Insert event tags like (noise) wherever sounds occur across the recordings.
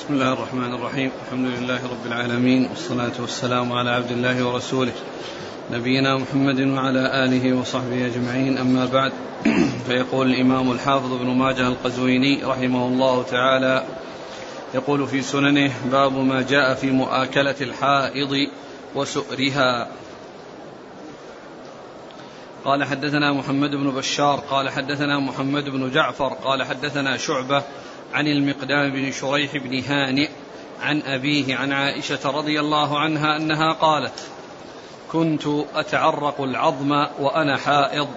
بسم الله الرحمن الرحيم. الحمد لله رب العالمين والصلاة والسلام على عبد الله ورسوله. نبينا محمد وعلى آله وصحبه أجمعين. أما بعد فيقول الإمام الحافظ ابن ماجه القزويني رحمه الله تعالى يقول في سننه باب ما جاء في مؤاكلة الحائض وسؤرها. قال حدثنا محمد بن بشار. قال حدثنا محمد بن جعفر. قال حدثنا شعبة. عن المقدام بن شريح بن هانئ عن أبيه عن عائشة رضي الله عنها أنها قالت كنت أتعرق العظم وأنا حائض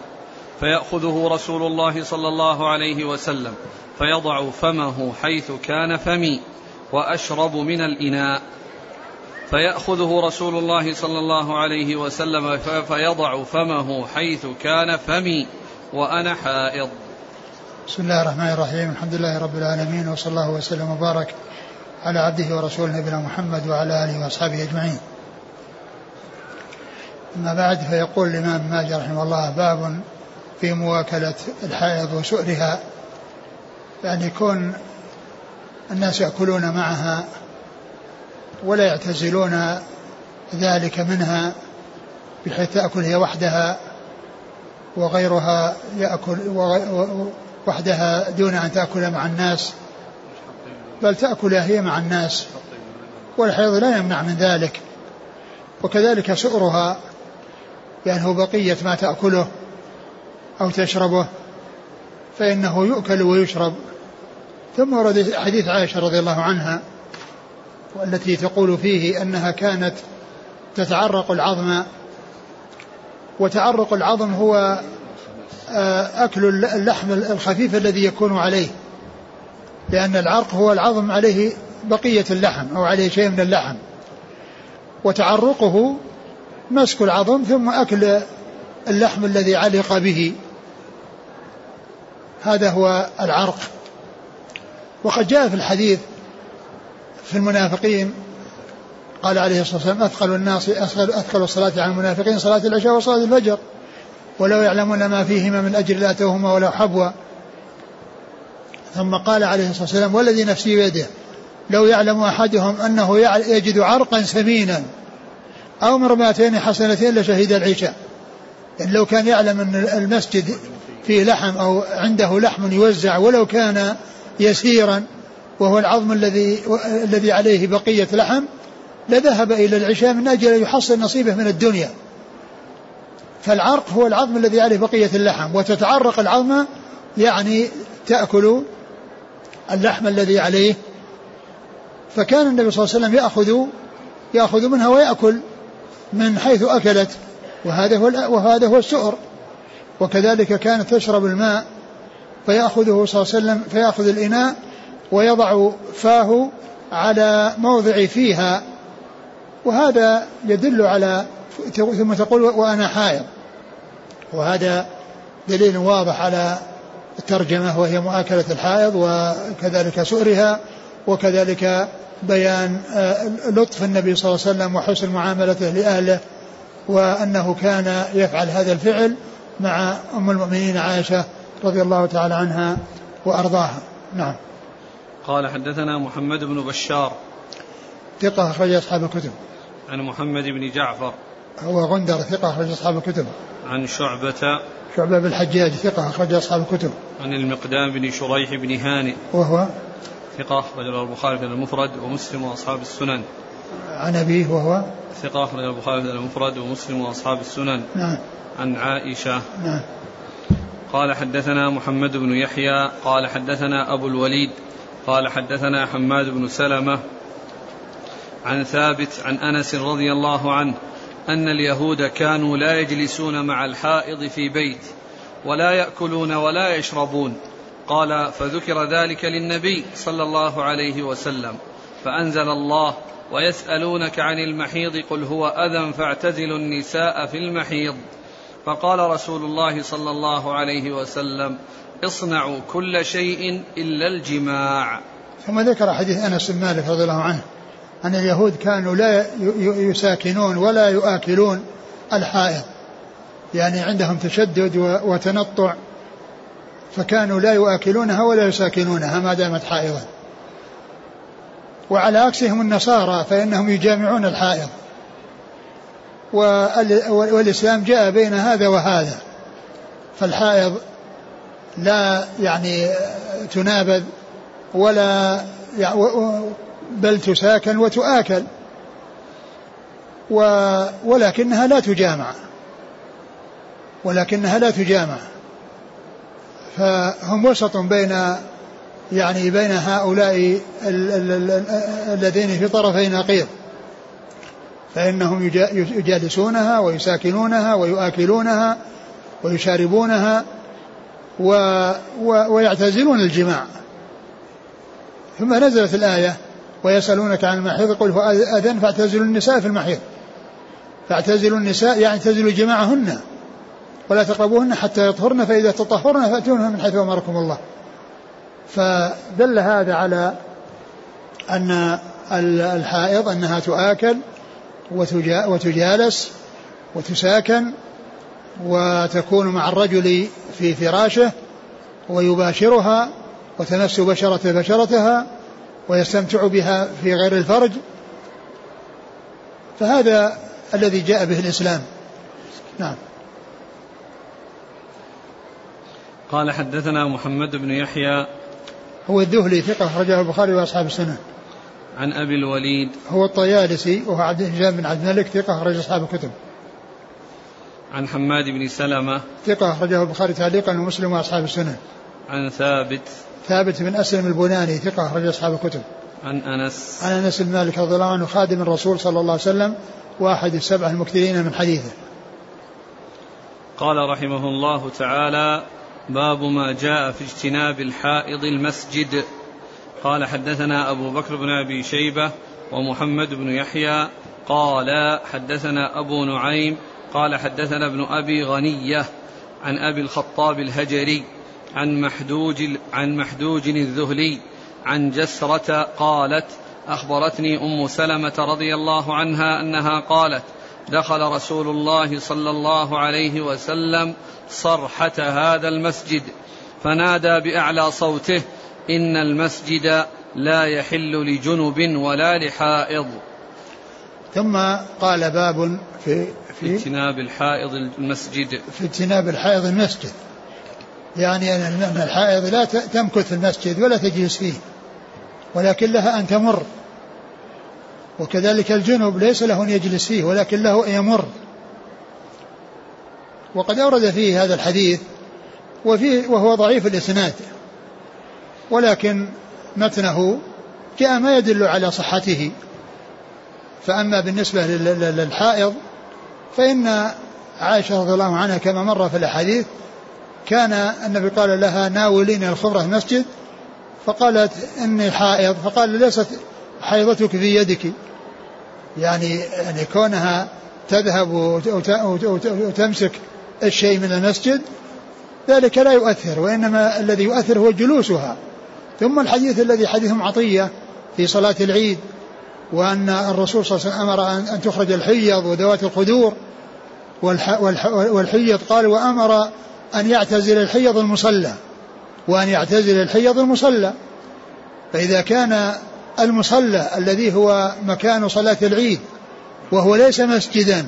فيأخذه رسول الله صلى الله عليه وسلم فيضع فمه حيث كان فمي وأشرب من الإناء فيأخذه رسول الله صلى الله عليه وسلم فيضع فمه حيث كان فمي وأنا حائض. بسم الله الرحمن الرحيم الحمد لله رب العالمين وصلى الله وسلم وبارك على عبده ورسوله نبينا محمد وعلى آله وأصحابه أجمعين. أما بعد فيقول الإمام ماجد رحمه الله باب في مواكلة الحائض وسؤرها يعني يكون الناس يأكلون معها ولا يعتزلون ذلك منها بحيث تأكل هي وحدها وغيرها يأكل وحدها دون أن تأكل مع الناس بل تأكل هي مع الناس والحيض لا يمنع من ذلك. وكذلك سؤرها هو بقية ما تأكله أو تشربه فإنه يؤكل ويشرب. ثم ورد حديث عائشة رضي الله عنها والتي تقول فيه أنها كانت تتعرق العظم. وتعرق العظم هو أكل اللحم الخفيف الذي يكون عليه. لأن العرق هو العظم عليه بقية اللحم أو عليه شيء من اللحم. وتعرقه مسك العظم ثم أكل اللحم الذي علق به. هذا هو العرق. وقد جاء في الحديث في المنافقين قال عليه الصلاة والسلام أثقل الناس أثقل الصلاة على المنافقين صلاة العشاء وصلاة الفجر. ولو يعلمون ما فيهما من أجر لأتوهما ولو حبوا ثم قال عليه الصلاة والسلام والذي نفسي بيده لو يعلم أحدهم أنه يجد عرقا سمينا أو مرماتين حسنتين لشهد العشاء. يعني لو كان يعلم أن المسجد فيه لحم أو عنده لحم يوزع ولو كان يسيرا وهو العظم الذي الذي عليه بقية لحم لذهب إلى العشاء من أجل أن يحصل نصيبه من الدنيا. فالعرق هو العظم الذي عليه بقية اللحم وتتعرق العظم يعني تأكل اللحم الذي عليه. فكان النبي صلى الله عليه وسلم يأخذ يأخذ منها ويأكل من حيث أكلت وهذا هو وهذا هو السؤر وكذلك كانت تشرب الماء فيأخذه صلى الله عليه وسلم فيأخذ الإناء ويضع فاه على موضع فيها. وهذا يدل على ثم تقول وأنا حائض. وهذا دليل واضح على الترجمة وهي مؤاكلة الحائض وكذلك سؤرها وكذلك بيان آه، لطف النبي صلى الله عليه وسلم وحسن معاملته لأهله وأنه كان يفعل هذا الفعل مع أم المؤمنين عائشة رضي الله تعالى عنها وأرضاها. نعم. قال حدثنا محمد بن بشار. ثقة أخرج أصحاب الكتب. عن محمد بن جعفر. هو غندر ثقة أخرج أصحاب الكتب. عن شعبة شعبة بن الحجاج ثقة أخرج أصحاب الكتب. عن المقدام بن شريح بن هانئ وهو ثقة أخرج البخاري في المفرد ومسلم وأصحاب السنن. عن أبيه وهو ثقة أخرج البخاري في المفرد ومسلم وأصحاب السنن. نعم. عن عائشة. نعم. قال حدثنا محمد بن يحيى قال حدثنا أبو الوليد قال حدثنا حماد بن سلمة عن ثابت عن أنس رضي الله عنه أن اليهود كانوا لا يجلسون مع الحائض في بيت ولا يأكلون ولا يشربون. قال فذكر ذلك للنبي صلى الله عليه وسلم فأنزل الله ويسألونك عن المحيض قل هو أذى فاعتزلوا النساء في المحيض. فقال رسول الله صلى الله عليه وسلم اصنعوا كل شيء إلا الجماع. ثم ذكر حديث أنس بن مالك رضي الله عنه أن اليهود كانوا لا يساكنون ولا يؤكلون الحائض. يعني عندهم تشدد وتنطع فكانوا لا يؤكلونها ولا يساكنونها ما دامت حائضا. وعلى عكسهم النصارى فإنهم يجامعون الحائض. والإسلام جاء بين هذا وهذا. فالحائض لا يعني تنابذ ولا بل تساكن وتؤكل ولكنها لا تجامع. ولكنها لا تجامع. فهم وسط بين يعني بين هؤلاء الذين في طرفي نقيض. فإنهم يجالسونها ويساكنونها ويؤكلونها ويشاربونها و و ويعتزلون الجماع. ثم نزلت الآية ويسألونك عن المحيض قل هو فاعتزلوا النساء في المحيض. فاعتزلوا النساء يعني اعتزلوا جماعهن. ولا تقربوهن حتى يطهرن فإذا تطهرن فأتونهن من حيث أمركم الله. فدل هذا على أن الحائض أنها تؤكل وتجالس وتساكن وتكون مع الرجل في فراشه ويباشرها وتمس بشرة بشرتها ويستمتع بها في غير الفرج فهذا الذي جاء به الإسلام. نعم. قال حدثنا محمد بن يحيى هو الذهلي ثقة أخرجه البخاري وأصحاب السنة. عن أبي الوليد. هو الطيالسي وهو عبد الهجام بن عبد الملك ثقة أخرج أصحاب الكتب. عن حماد بن سلمة. ثقة أخرجه البخاري تعليقا ومسلم وأصحاب السنة. عن ثابت. ثابت بن أسلم البناني ثقة أخرج أصحاب الكتب. عن أنس. عن أنس بن مالك رضي الله عنه خادم الرسول صلى الله عليه وسلم واحد السبعة المكثرين من حديثه. قال رحمه الله تعالى باب ما جاء في اجتناب الحائض المسجد. قال حدثنا أبو بكر بن أبي شيبة ومحمد بن يحيى. قال حدثنا أبو نعيم. قال حدثنا ابن أبي غنية عن أبي الخطاب الهجري. عن محدوج عن محدوج الذهلي عن جسرة قالت أخبرتني أم سلمة رضي الله عنها أنها قالت دخل رسول الله صلى الله عليه وسلم صرحة هذا المسجد فنادى بأعلى صوته إن المسجد لا يحل لجنب ولا لحائض. ثم قال باب في في اجتناب الحائض المسجد. في اجتناب الحائض المسجد. يعني أن الحائض لا تمكث في المسجد ولا تجلس فيه ولكن لها أن تمر. وكذلك الجنب ليس له أن يجلس فيه ولكن له أن يمر. وقد أورد فيه هذا الحديث وفيه وهو ضعيف الإسناد. ولكن متنه جاء ما يدل على صحته. فأما بالنسبة للحائض فإن عائشة رضي الله عنها كما مر في الأحاديث كان النبي قال لها ناولين الخمرة المسجد فقالت إني حائض فقال ليست حيضتك في يدك. يعني يعني كونها تذهب وتمسك الشيء من المسجد ذلك لا يؤثر وإنما الذي يؤثر هو جلوسها. ثم الحديث الذي حديث عطية في صلاة العيد وأن الرسول صلى الله عليه وسلم أمر أن تخرج الحيض وذوات القدور والحيض قال وأمر أن يعتزل الحيض المصلى وأن يعتزل الحيض المصلى. فإذا كان المصلى الذي هو مكان صلاة العيد وهو ليس مسجدا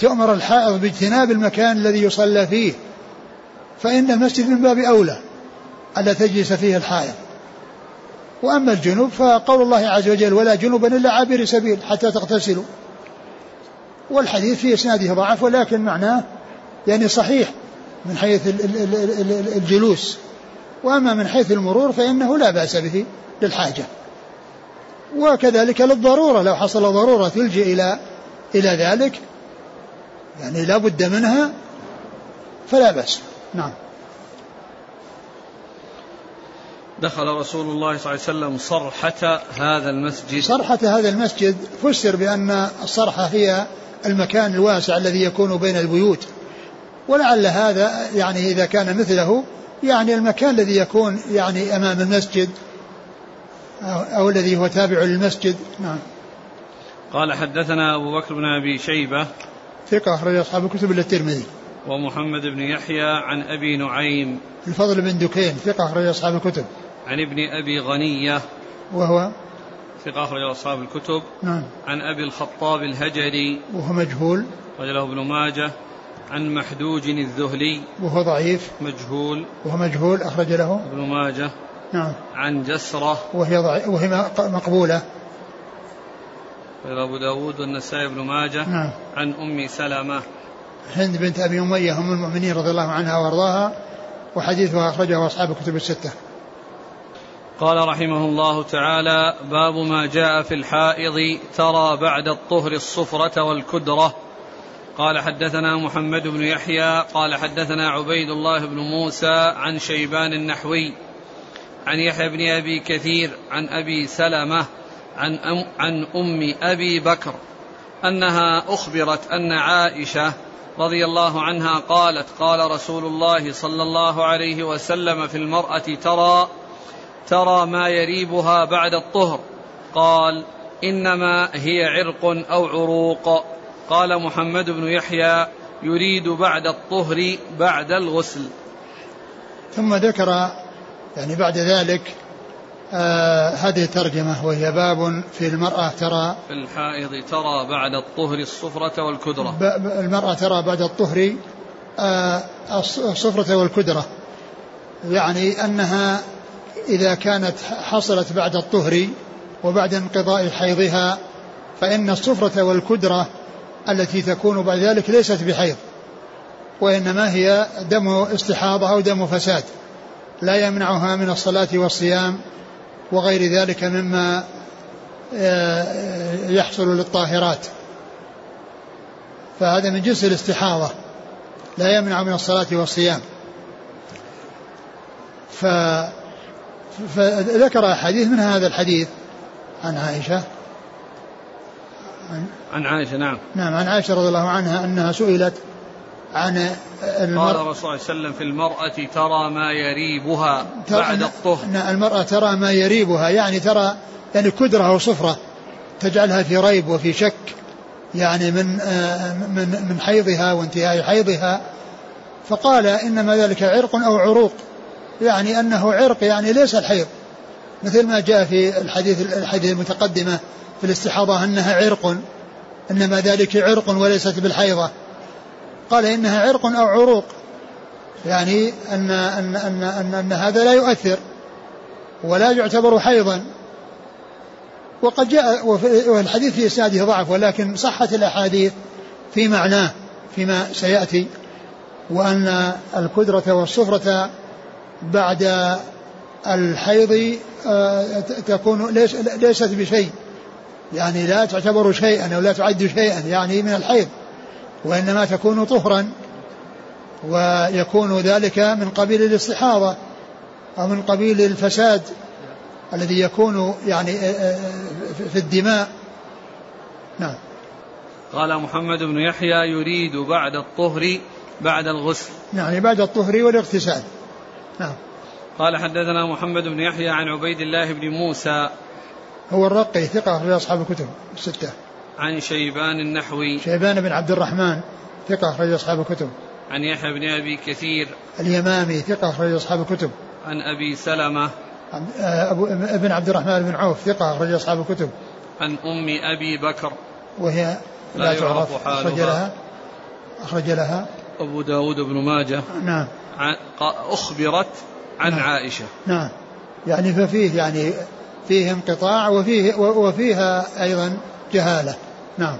تؤمر الحائض باجتناب المكان الذي يصلى فيه فإن المسجد من باب أولى ألا تجلس فيه الحائض. وأما الجنوب فقول الله عز وجل ولا جنوبا إلا عابر سبيل حتى تغتسلوا. والحديث في إسناده ضعف ولكن معناه يعني صحيح. من حيث الجلوس. وأما من حيث المرور فإنه لا بأس به للحاجة. وكذلك للضرورة لو حصل ضرورة تلجئ إلى إلى ذلك يعني لا بد منها فلا بأس. نعم. دخل رسول الله صلى الله عليه وسلم صرحة هذا المسجد. صرحة هذا المسجد فسر بأن الصرحة هي المكان الواسع الذي يكون بين البيوت. ولعل هذا يعني إذا كان مثله يعني المكان الذي يكون يعني أمام المسجد أو, أو الذي هو تابع للمسجد. نعم. قال حدثنا أبو بكر بن أبي شيبة ثقة أخرج أصحاب الكتب إلا الترمذي. ومحمد بن يحيى عن أبي نعيم الفضل بن دكين ثقة أخرج أصحاب الكتب. عن ابن أبي غنية وهو؟ ثقة أخرجه أصحاب الكتب. نعم. عن أبي الخطاب الهجري وهو مجهول. رجله ابن ماجه. عن محدوج الذهلي. وهو ضعيف. مجهول. وهو مجهول أخرج له. ابن ماجه. نعم. عن جسرة. وهي ضعيف وهي مقبولة. أبو داود والنسائي بن ماجه. نعم. عن أم سلمة. هند بنت أبي أمية أم المؤمنين رضي الله عنها وأرضاها وحديثها أخرجه أصحاب الكتب الستة. قال رحمه الله تعالى باب ما جاء في الحائض ترى بعد الطهر الصفرة والكدرة. قال حدثنا محمد بن يحيى قال حدثنا عبيد الله بن موسى عن شيبان النحوي عن يحيى بن أبي كثير عن أبي سلمة عن أم, عن أم أبي بكر أنها أخبرت أن عائشة رضي الله عنها قالت قال رسول الله صلى الله عليه وسلم في المرأة ترى ترى ما يريبها بعد الطهر قال إنما هي عرق أو عروق قال محمد بن يحيى يريد بعد الطهر بعد الغسل. ثم ذكر يعني بعد ذلك آه هذه الترجمة وهي باب في المرأة ترى في الحائض ترى بعد الطهر الصفرة والكدرة. المرأة ترى بعد الطهر آه الصفرة والكدرة. يعني أنها إذا كانت حصلت بعد الطهر وبعد انقضاء حيضها فإن الصفرة والكدرة التي تكون بعد ذلك ليست بحيض وإنما هي دم استحاضة أو دم فساد لا يمنعها من الصلاة والصيام وغير ذلك مما آه، يحصل للطاهرات. فهذا من جنس الاستحاضة لا يمنع من الصلاة والصيام. ف فذكر أحاديث من هذا الحديث عن عائشة. عن, عن عائشة نعم. نعم عن عائشة رضي الله عنها أنها سئلت عن المرأة قال الرسول صلى الله عليه وسلم في المرأة ترى ما يريبها بعد الطهر. المرأة ترى ما يريبها يعني ترى يعني كدرة وصفرة تجعلها في ريب وفي شك يعني من آه، من من حيضها وانتهاء حيضها. فقال إنما ذلك عرق أو عروق يعني أنه عرق يعني ليس الحيض مثل ما جاء في الحديث الحديث المتقدمة. في الاستحاضة أنها عرق إنما ذلك عرق وليست بالحيضة. قال إنها عرق أو عروق يعني أن, أن, أن, أن, أن هذا لا يؤثر ولا يعتبر حيضا. وقد جاء والحديث في إسناده ضعف ولكن صحت الأحاديث في معناه فيما سيأتي وأن الكدرة والصفرة بعد الحيض آه، تكون ليست بشيء. يعني لا تعتبر شيئا أو لا تعد شيئا يعني من الحيض وإنما تكون طهرا ويكون ذلك من قبيل الاستحاضة أو من قبيل الفساد الذي يكون يعني آه، آه، في الدماء. نعم. قال محمد بن يحيى يريد بعد الطهر بعد الغسل. يعني بعد الطهر والاغتسال. نعم. قال حدثنا محمد بن يحيى عن عبيد الله بن موسى هو الرقي ثقة في أصحاب الكتب الستة. عن شيبان النحوي. شيبان بن عبد الرحمن ثقة أخرج أصحاب الكتب. عن يحيى بن أبي كثير. اليمامي ثقة أخرج أصحاب الكتب. عن أبي سلمة. أبو ابن عبد الرحمن بن عوف ثقة أخرج أصحاب الكتب. عن أم أبي بكر. وهي لا, لا تعرف أخرج لها. أخرج لها. أبو داود بن ماجه. نعم. أخبرت عن نعم. عائشة. نعم. يعني ففيه يعني فيه انقطاع وفيه وفيها أيضا جهالة. نعم.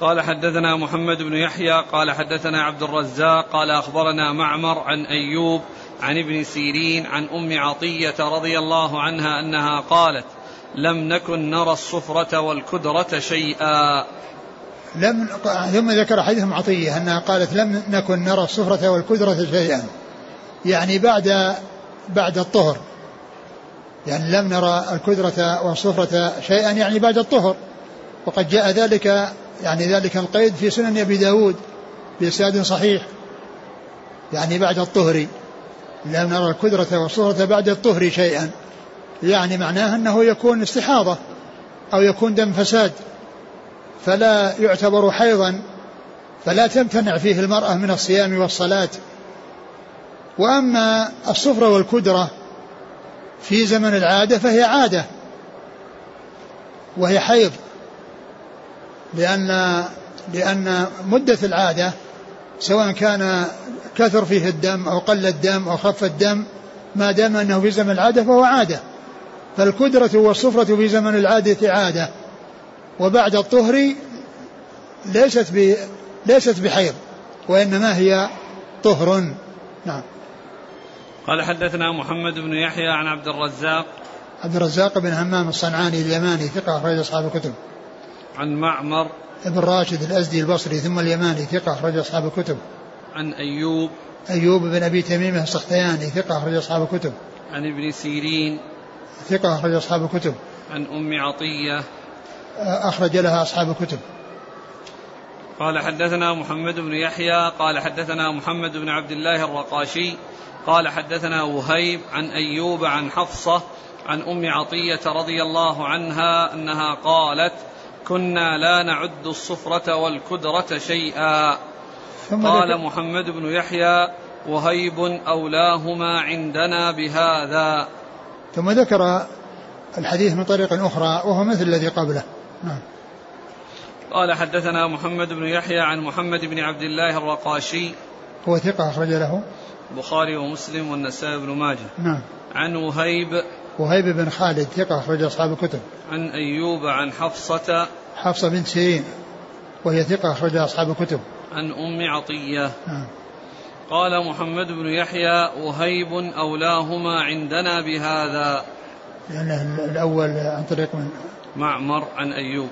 قال حدثنا محمد بن يحيى قال حدثنا عبد الرزاق قال أخبرنا معمر عن أيوب عن ابن سيرين عن أم عطية رضي الله عنها أنها قالت لم نكن نرى الصفرة والكدرة شيئا. لم ثم ذكر حديث أم عطية أنها قالت لم نكن نرى الصفرة والكدرة شيئا. يعني بعد بعد الطهر. يعني لم نرى الكدرة والصفرة شيئا يعني بعد الطهر. وقد جاء ذلك يعني ذلك القيد في سنن أبي داود بإسناد صحيح يعني بعد الطهر. لم نرى الكدرة والصفرة بعد الطهر شيئا. يعني معناه أنه يكون استحاضة أو يكون دم فساد. فلا يعتبر حيضا فلا تمتنع فيه المرأة من الصيام والصلاة. وأما الصفرة والكدرة في زمن العادة فهي عادة وهي حيض لأن لأن مدة العادة سواء كان كثر فيه الدم أو قل الدم أو خف الدم ما دام أنه في زمن العادة فهو عادة. فالكدرة والصفرة في زمن العادة عادة. وبعد الطهر ليست ب ليست بحيض وإنما هي طهر. نعم. قال حدثنا محمد بن يحيى عن عبد الرزاق عبد الرزاق بن همام الصنعاني اليماني ثقة أخرج أصحاب الكتب. عن معمر ابن راشد الأزدي البصري ثم اليماني ثقة أخرج أصحاب الكتب. عن أيوب أيوب بن أبي تميمة السختياني ثقة أخرج أصحاب الكتب. عن ابن سيرين ثقة أخرج أصحاب الكتب. عن أم عطية أخرج لها أصحاب الكتب. قال حدثنا محمد بن يحيى قال حدثنا محمد بن عبد الله الرقاشي قال حدثنا وهيب عن أيوب عن حفصة عن أم عطية رضي الله عنها أنها قالت كنا لا نعد الصفرة والكدرة شيئا. قال محمد بن يحيى وهيب أولاهما عندنا بهذا. ثم ذكر الحديث من طريق أخرى وهو مثل الذي قبله. نعم. قال حدثنا محمد بن يحيى عن محمد بن عبد الله الرقاشي. هو ثقة أخرج له. البخاري ومسلم والنسائي بن ماجه. نعم. عن وهيب. وهيب بن خالد ثقة أخرج أصحاب الكتب. عن أيوب عن حفصة. حفصة بنت سيرين وهي ثقة أخرج أصحاب الكتب. عن أم عطية. نعم. قال محمد بن يحيى وهيب أولاهما عندنا بهذا. لأن الأول عن طريق من؟ معمر عن أيوب.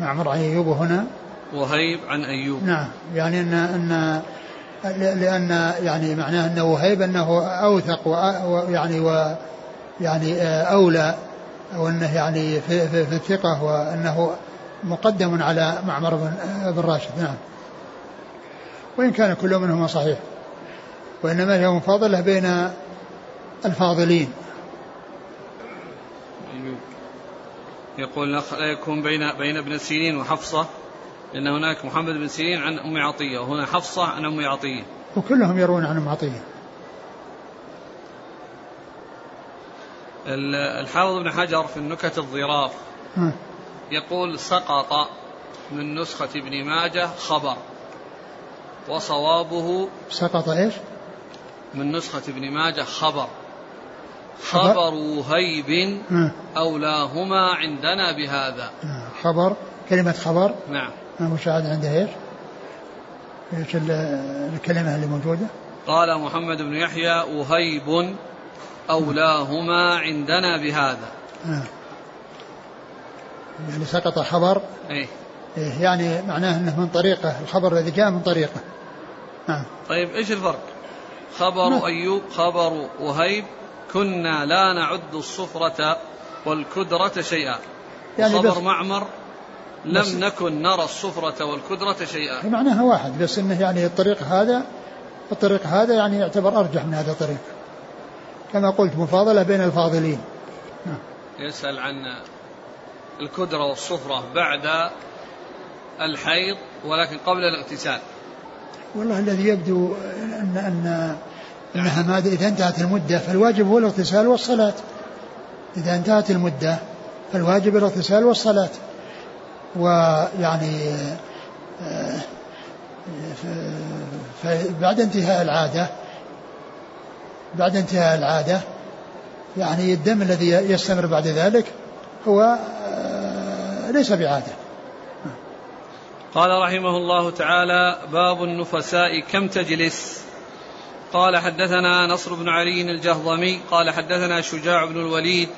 معمر عن أيوب وهنا؟ وهيب عن أيوب. نعم. يعني أن أن لأن يعني معناه أنه وهيب أنه أوثق ويعني و يعني أولى وأنه يعني في, في, في الثقة وأنه مقدم على معمر بن, بن راشد. نعم. وإن كان كل منهما صحيح. وإنما هي مفاضلة بين الفاضلين. يقول لا يكون بين بين ابن سيرين وحفصة. لأن هناك محمد بن سيرين عن أم عطية وهنا حفصة عن أم عطية. وكلهم يروون عن أم عطية. الحافظ بن حجر في النكت الظراف يقول سقط من نسخة ابن ماجه خبر وصوابه سقط إيش؟ من نسخة ابن ماجه خبر. خبر. وهيب أولاهما عندنا بهذا. خبر كلمة خبر. نعم. المشاهد عنده إيش؟ إيش الكلمة اللي موجودة؟ قال محمد بن يحيى وهيب أولاهما عندنا بهذا نعم يعني سقط خبر إيه؟ إيه يعني معناه أنه من طريقه الخبر الذي جاء من طريقه نعم طيب إيش الفرق خبر نعم. أيوب خبر وهيب كنا لا نعد الصفرة والكدرة شيئا يعني خبر معمر لم نكن نرى الصفرة والكدرة شيئا. معناها واحد بس إنه يعني الطريق هذا الطريق هذا يعني يعتبر أرجح من هذا الطريق. كما قلت مفاضلة بين الفاضلين. يسأل عن الكدرة والصفرة بعد الحيض ولكن قبل الاغتسال. والله الذي يبدو أن أن أنها ما إذا انتهت المدة فالواجب هو الاغتسال والصلاة. إذا انتهت المدة فالواجب الاغتسال والصلاة. ويعني آه، بعد انتهاء العادة بعد انتهاء العادة يعني الدم الذي يستمر بعد ذلك هو آه، ليس بعادة. قال رحمه الله تعالى باب النفساء كم تجلس؟ قال حدثنا نصر بن علي الجهضمي قال حدثنا شجاع بن الوليد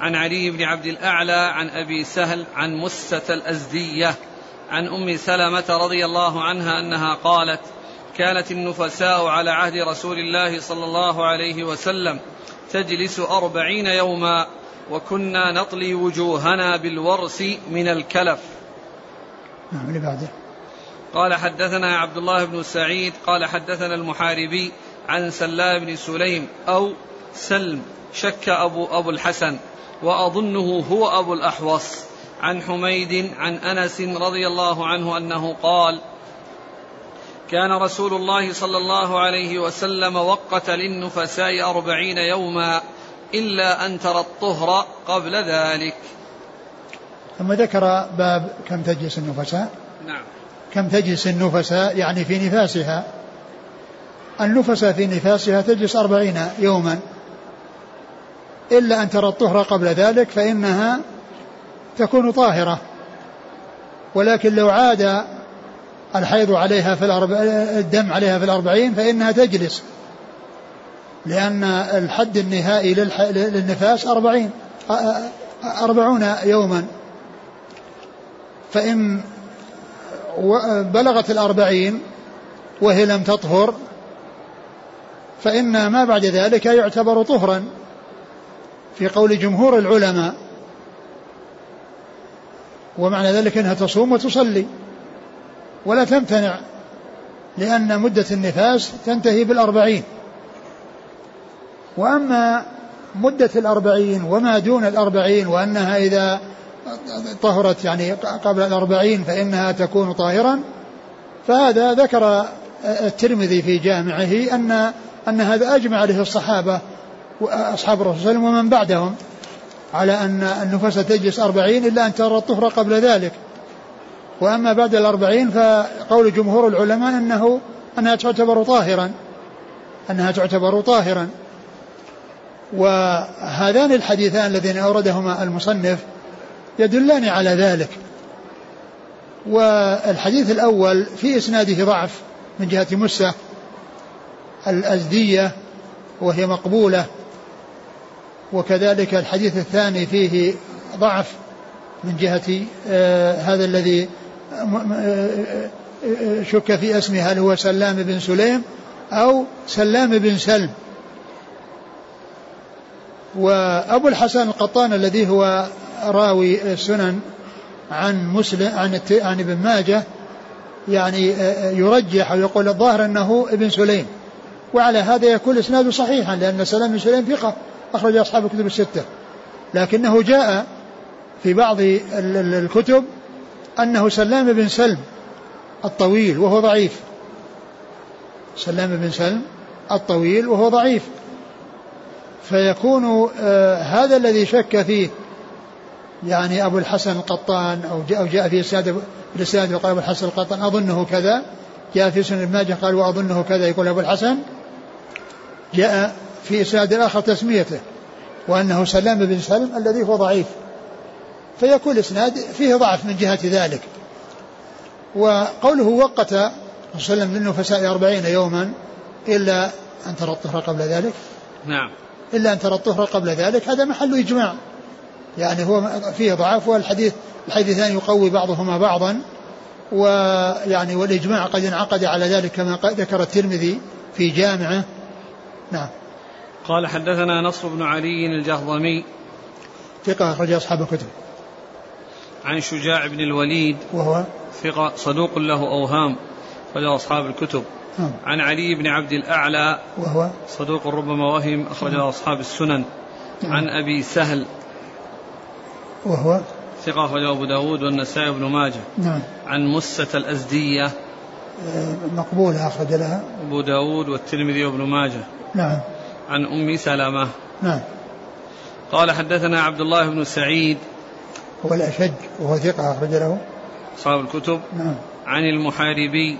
عن علي بن عبد الأعلى عن أبي سهل عن مسة الأزدية عن أم سلمة رضي الله عنها أنها قالت كانت النفساء على عهد رسول الله صلى الله عليه وسلم تجلس أربعين يوما وكنا نطلي وجوهنا بالورس من الكلف. نعم اللي بعده. قال حدثنا عبد الله بن سعيد قال حدثنا المحاربي عن سلام بن سليم أو سلم شك أبو أبو الحسن. وأظنه هو أبو الأحوص عن حميد عن أنس رضي الله عنه أنه قال كان رسول الله صلى الله عليه وسلم وقت للنفساء أربعين يوما إلا أن ترى الطهر قبل ذلك. ثم ذكر باب كم تجلس النفساء. نعم. كم تجلس النفساء يعني في نفاسها. النفساء في نفاسها تجلس أربعين يوما. إلا أن ترى الطهر قبل ذلك فإنها تكون طاهرة. ولكن لو عاد الحيض عليها في الأربع الدم عليها في الأربعين فإنها تجلس. لأن الحد النهائي للنفاس أربعين أربعون يوما. فإن بلغت الأربعين وهي لم تطهر فإن ما بعد ذلك يعتبر طهرا. في قول جمهور العلماء. ومعنى ذلك أنها تصوم وتصلي. ولا تمتنع لأن مدة النفاس تنتهي بالأربعين. وأما مدة الأربعين وما دون الأربعين وأنها إذا طهرت يعني قبل الأربعين فإنها تكون طاهرا فهذا ذكر الترمذي في جامعه أن أن هذا أجمع عليه الصحابة. أصحاب الرسول صلى الله عليه وسلم ومن بعدهم على أن النفس تجلس أربعين إلا أن ترى الطهر قبل ذلك. وأما بعد الأربعين فقول جمهور العلماء أنه أنها تعتبر طاهرا. أنها تعتبر طاهرا. وهذان الحديثان الذين أوردهما المصنف يدلان على ذلك. والحديث الأول في إسناده ضعف من جهة مسة الأزدية وهي مقبولة. وكذلك الحديث الثاني فيه ضعف من جهة آه هذا الذي آه، آه، شك في اسمه هل هو سلام بن سليم أو سلام بن سلم. وأبو الحسن القطان الذي هو راوي السنن عن مسلم عن عن ابن ماجه يعني يرجح ويقول الظاهر أنه ابن سليم. وعلى هذا يكون اسناده صحيحا لأن سلام بن سليم ثقة. أخرج أصحاب الكتب الستة. لكنه جاء في بعض الكتب أنه سلام بن سلم الطويل وهو ضعيف. سلام بن سلم الطويل وهو ضعيف. فيكون آه هذا الذي شك فيه يعني أبو الحسن القطان أو جاء, أو جاء في إسناد الإسناد وقال أبو الحسن القطان أظنه كذا. جاء في سنن ماجه قال وأظنه كذا يقول أبو الحسن. جاء في إسناد آخر تسميته وأنه سلام بن سلم الذي هو ضعيف. فيكون الإسناد فيه ضعف من جهة ذلك. وقوله وقت صلى الله عليه وسلم للنفساء أربعين يوما إلا أن ترى الطهر قبل ذلك. نعم. إلا أن ترى الطهر قبل ذلك هذا محل إجماع. يعني هو فيه ضعف والحديث الحديثان يقوي بعضهما بعضا. ويعني والإجماع قد انعقد على ذلك كما ذكر الترمذي في جامعه. نعم. قال حدثنا نصر بن علي الجهضمي. ثقة أخرج أصحاب الكتب. عن شجاع بن الوليد. وهو ثقة صدوق له أوهام أخرج أصحاب الكتب. نعم. عن علي بن عبد الأعلى وهو صدوق ربما وهم أخرج نعم. أصحاب السنن. نعم. عن أبي سهل. وهو ثقة أخرجه أبو داود والنسائي بن ماجه. نعم. عن مسة الأزدية. آه، مقبولة أخرج لها. أبو داود والترمذي وابن ماجه. نعم. عن أم سلمة. نعم. قال حدثنا عبد الله بن سعيد. هو الأشج وهو ثقة أخرج له. أصحاب الكتب. نعم. عن المحاربي.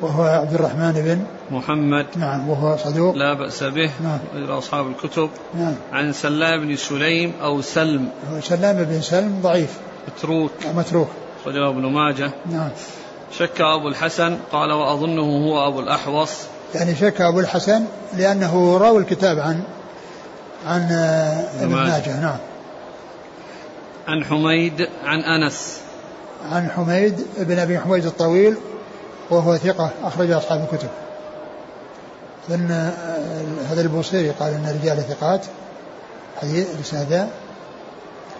وهو عبد الرحمن بن محمد. نعم وهو صدوق. لا بأس به. نعم. إلى أصحاب الكتب. نعم. عن سلام بن سليم أو سلم. هو سلام بن سلم ضعيف. متروك. متروك. رجل ابن ماجه. نعم. شك أبو الحسن. قال وأظنه هو أبو الأحوص. يعني شك أبو الحسن لأنه راوي الكتاب عن عن ابن ماجه نعم. عن حميد عن أنس. عن حميد بن أبي حميد الطويل وهو ثقة أخرج أصحاب الكتب. لأن هذا البوصيري قال أن الرجال ثقات. حديث الإسناد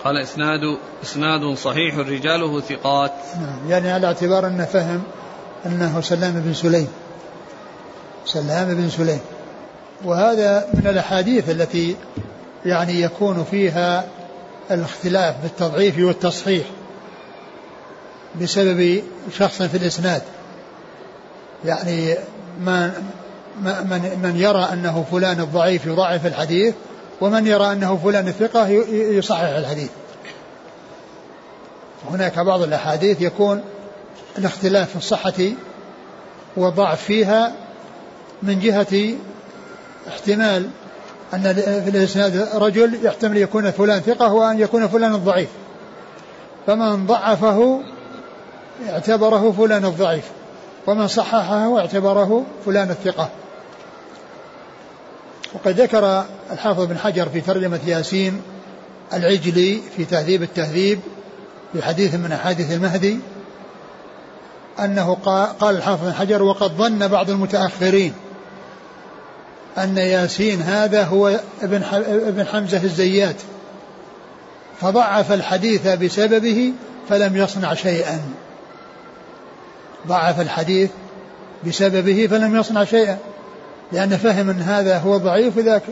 قال إسناد إسناد صحيح رجاله ثقات. نعم يعني على اعتبار أنه فهم أنه سلام بن سليم. سلام بن سليم. وهذا من الأحاديث التي يعني يكون فيها الاختلاف بالتضعيف والتصحيح بسبب شخص في الإسناد. يعني من من من يرى أنه فلان الضعيف يضعف الحديث ومن يرى أنه فلان الثقة يصحح الحديث. هناك بعض الأحاديث يكون الاختلاف في الصحة والضعف فيها من جهة احتمال أن في الإسناد رجل يحتمل يكون فلان ثقة وأن يكون فلان ضعيف فمن ضعفه اعتبره فلان الضعيف ومن صححه اعتبره فلان الثقة. وقد ذكر الحافظ بن حجر في ترجمة ياسين العجلي في تهذيب التهذيب في حديث من أحاديث المهدي أنه قال الحافظ بن حجر وقد ظن بعض المتأخرين أن ياسين هذا هو ابن ابن حمزة الزيات. فضعف الحديث بسببه فلم يصنع شيئا. ضعف الحديث بسببه فلم يصنع شيئا. لأنه فهم أن هذا هو ضعيف وذاك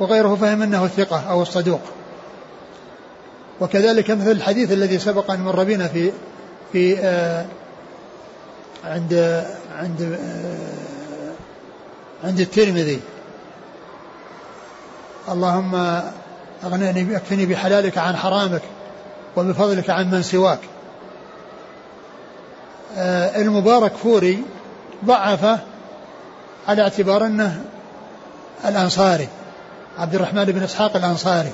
وغيره فهم أنه الثقة أو الصدوق. وكذلك مثل الحديث الذي سبق أن مر بنا في في آه عند عند آه عند الترمذي. اللهم أغنني أكفني بحلالك عن حرامك وبفضلك عن من سواك. آه المبارك فوري ضعفه على اعتبار أنه الأنصاري عبد الرحمن بن إسحاق الأنصاري.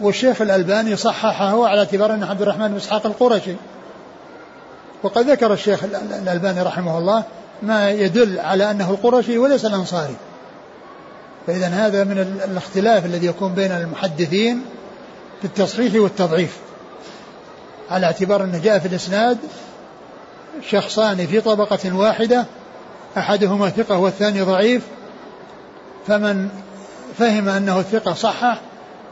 والشيخ الألباني صححه على اعتبار انه عبد الرحمن بن إسحاق القرشي. وقد ذكر الشيخ الألباني رحمه الله ما يدل على أنه القرشي وليس الأنصاري. فإذا هذا من الاختلاف الذي يكون بين المحدثين في التصحيح والتضعيف. على اعتبار أنه جاء في الإسناد شخصان في طبقة واحدة أحدهما ثقة والثاني ضعيف فمن فهم أنه الثقة صحح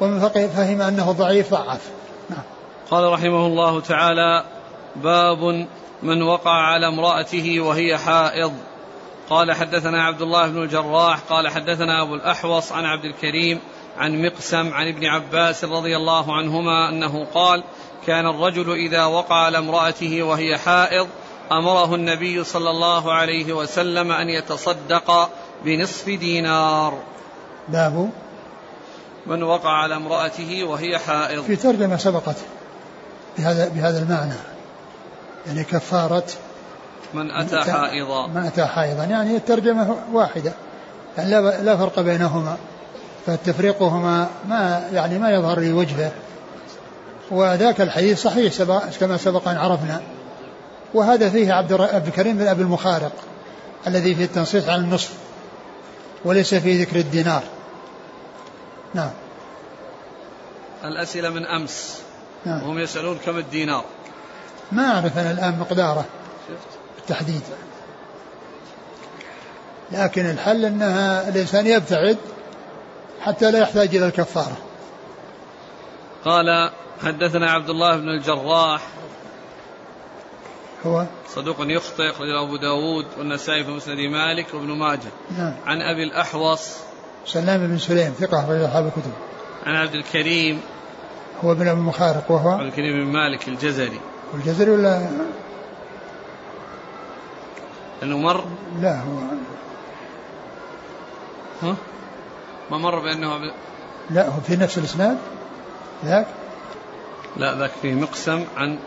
ومن فهم أنه ضعيف ضعف. نعم. قال رحمه الله تعالى باب من وقع على امرأته وهي حائض. قال حدثنا عبد الله بن الجراح قال حدثنا أبو الأحوص عن عبد الكريم عن مقسم عن ابن عباس رضي الله عنهما أنه قال كان الرجل إذا وقع على امرأته وهي حائض أمره النبي صلى الله عليه وسلم أن يتصدق بنصف دينار. باب. من وقع على امرأته وهي حائض. في ترجمة سبقت بهذا بهذا المعنى يعني كفارة من أتى حائضا. من أتى حائضا. يعني الترجمة واحدة. يعني لا لا فرق بينهما. فتفريقهما ما يعني ما يظهر لي وجهه. وذاك الحديث صحيح سبق كما سبق أن عرفنا. وهذا فيه عبد الكريم بن أبي المخارق الذي فيه التنصيص على النصف وليس فيه ذكر الدينار. نعم. الأسئلة من أمس. نعم. وهم يسألون كم الدينار؟ ما أعرف أنا الآن مقداره. بالتحديد. لكن الحل أنها الإنسان يبتعد حتى لا يحتاج إلى الكفارة. قال حدثنا عبد الله بن الجراح. هو؟ صدوق يخطئ أخرجه أبو داود والنسائي في مسند مالك وابن ماجه. نعم. عن أبي الأحوص. سلام بن سليم ثقة أخرج أصحاب الكتب. عن عبد الكريم. هو ابن أبي المخارق وهو؟ عبد الكريم بن مالك الجزري. الجزري ولا؟ لأنه مر؟ لا هو ها؟ ما مر بأنه ب... لا هو في نفس الإسناد؟ ذاك؟ لا ذاك فيه مقسم عن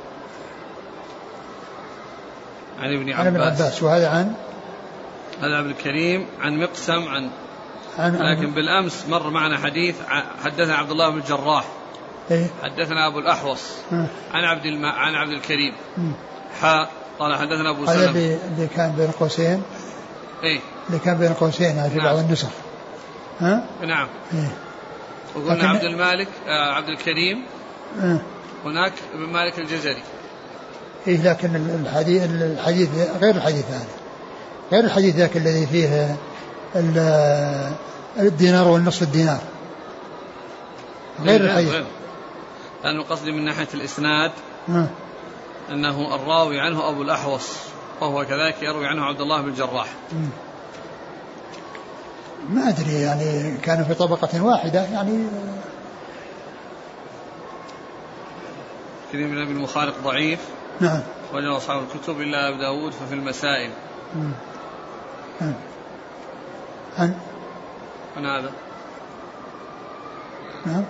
عن ابن عباس عن ابن عباس. وهذا عن؟ هذا عبد الكريم عن مقسم عن عن لكن بالأمس مر معنا حديث حدثنا عبد الله بن الجراح. إيه؟ حدثنا أبو الأحوص. عن عبد الم... عن عبد الكريم. حاء قال حدثنا أبو سلمة. هذا اللي, كان بين قوسين. إيه. اللي كان بين قوسين يعني في نعم. بعض النسخ. ها؟ نعم. إيه؟ وقلنا لكن... عبد المالك آه عبد الكريم. آه هناك ابن مالك الجزري. إيه لكن الحديث الحديث غير الحديث هذا. غير الحديث ذاك الذي فيه الدينار والنصف الدينار. غير الحديث. غير. لأنه قصدي من ناحية الإسناد. م. أنه الراوي عنه أبو الأحوص وهو كذلك يروي عنه عبد الله بن الجراح ما أدري يعني كانوا في طبقة واحدة يعني كريم بن أبي المخالق ضعيف. نعم. وجد أصحاب الكتب إلا أبو داود ففي المسائل. عن عن عن هذا. نعم.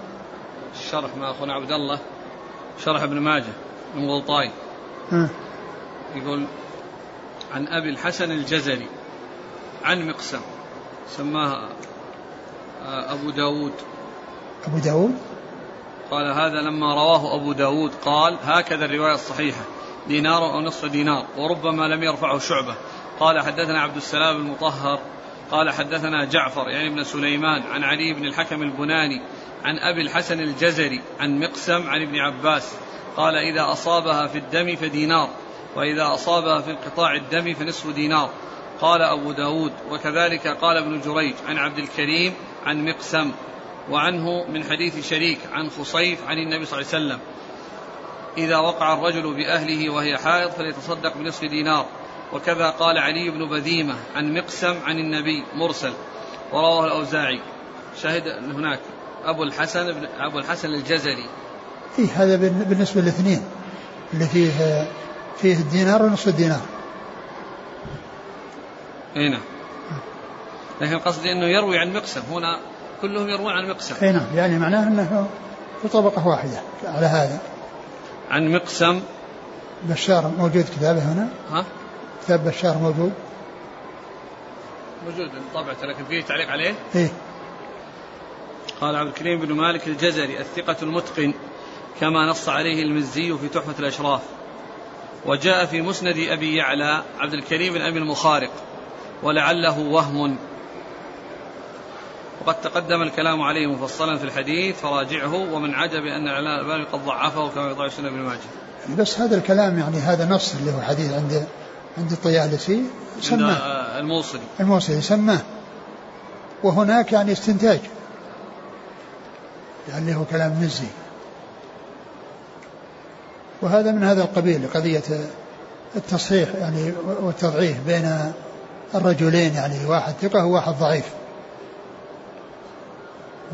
الشرح مع أخونا عبد الله. شرح ابن ماجه من غلطاي ها. يقول عن أبي الحسن الجزري عن مقسم سماه آه، أبو داود. أبو داود؟ قال هذا لما رواه أبو داود قال هكذا الرواية الصحيحة دينار أو نصف دينار وربما لم يرفعه شعبة. قال حدثنا عبد السلام المطهر قال حدثنا جعفر يعني ابن سليمان عن علي بن الحكم البناني عن أبي الحسن الجزري عن مقسم عن ابن عباس. قال إذا أصابها في الدم فدينار وإذا أصابها في انقطاع الدم فنصف دينار. قال أبو داود وكذلك قال ابن جريج عن عبد الكريم عن مقسم وعنه من حديث شريك عن خصيف عن النبي صلى الله عليه وسلم. إذا وقع الرجل بأهله وهي حائض فليتصدق بنصف دينار. وكذا قال علي بن بذيمة عن مقسم عن النبي مرسل. ورواه الأوزاعي. شهد هناك أبو الحسن أبو الحسن الجزري. إيه هذا بالنسبة للاثنين اللي فيه فيه الدينار ونصف الدينار. أي نعم. لكن قصدي إنه يروي عن مقسم هنا كلهم يروون عن مقسم. أي نعم يعني معناه إنه في طبقة واحدة على هذا. عن مقسم. بشار موجود كتابه هنا؟ ها؟ كتاب بشار موجود؟ موجود طبعته لكن فيه تعليق عليه؟ إيه. قال عبد الكريم بن مالك الجزري الثقة المتقن. كما نص عليه المزي في تحفة الأشراف. وجاء في مسند أبي يعلى عبد الكريم أبي المخارق ولعله وهم. وقد تقدم الكلام عليه مفصلا في الحديث فراجعه ومن عجب أن العلامة الألباني قد ضعفه كما يضعف سنة ابن ماجه. بس هذا الكلام يعني هذا نص اللي هو حديث عند عند الطيالسي سماه. الموصلي. الموصلي سماه. وهناك يعني استنتاج. يعني هو كلام مزي. وهذا من هذا القبيل قضية التصحيح يعني والتضعيف بين الرجلين يعني واحد ثقة وواحد ضعيف.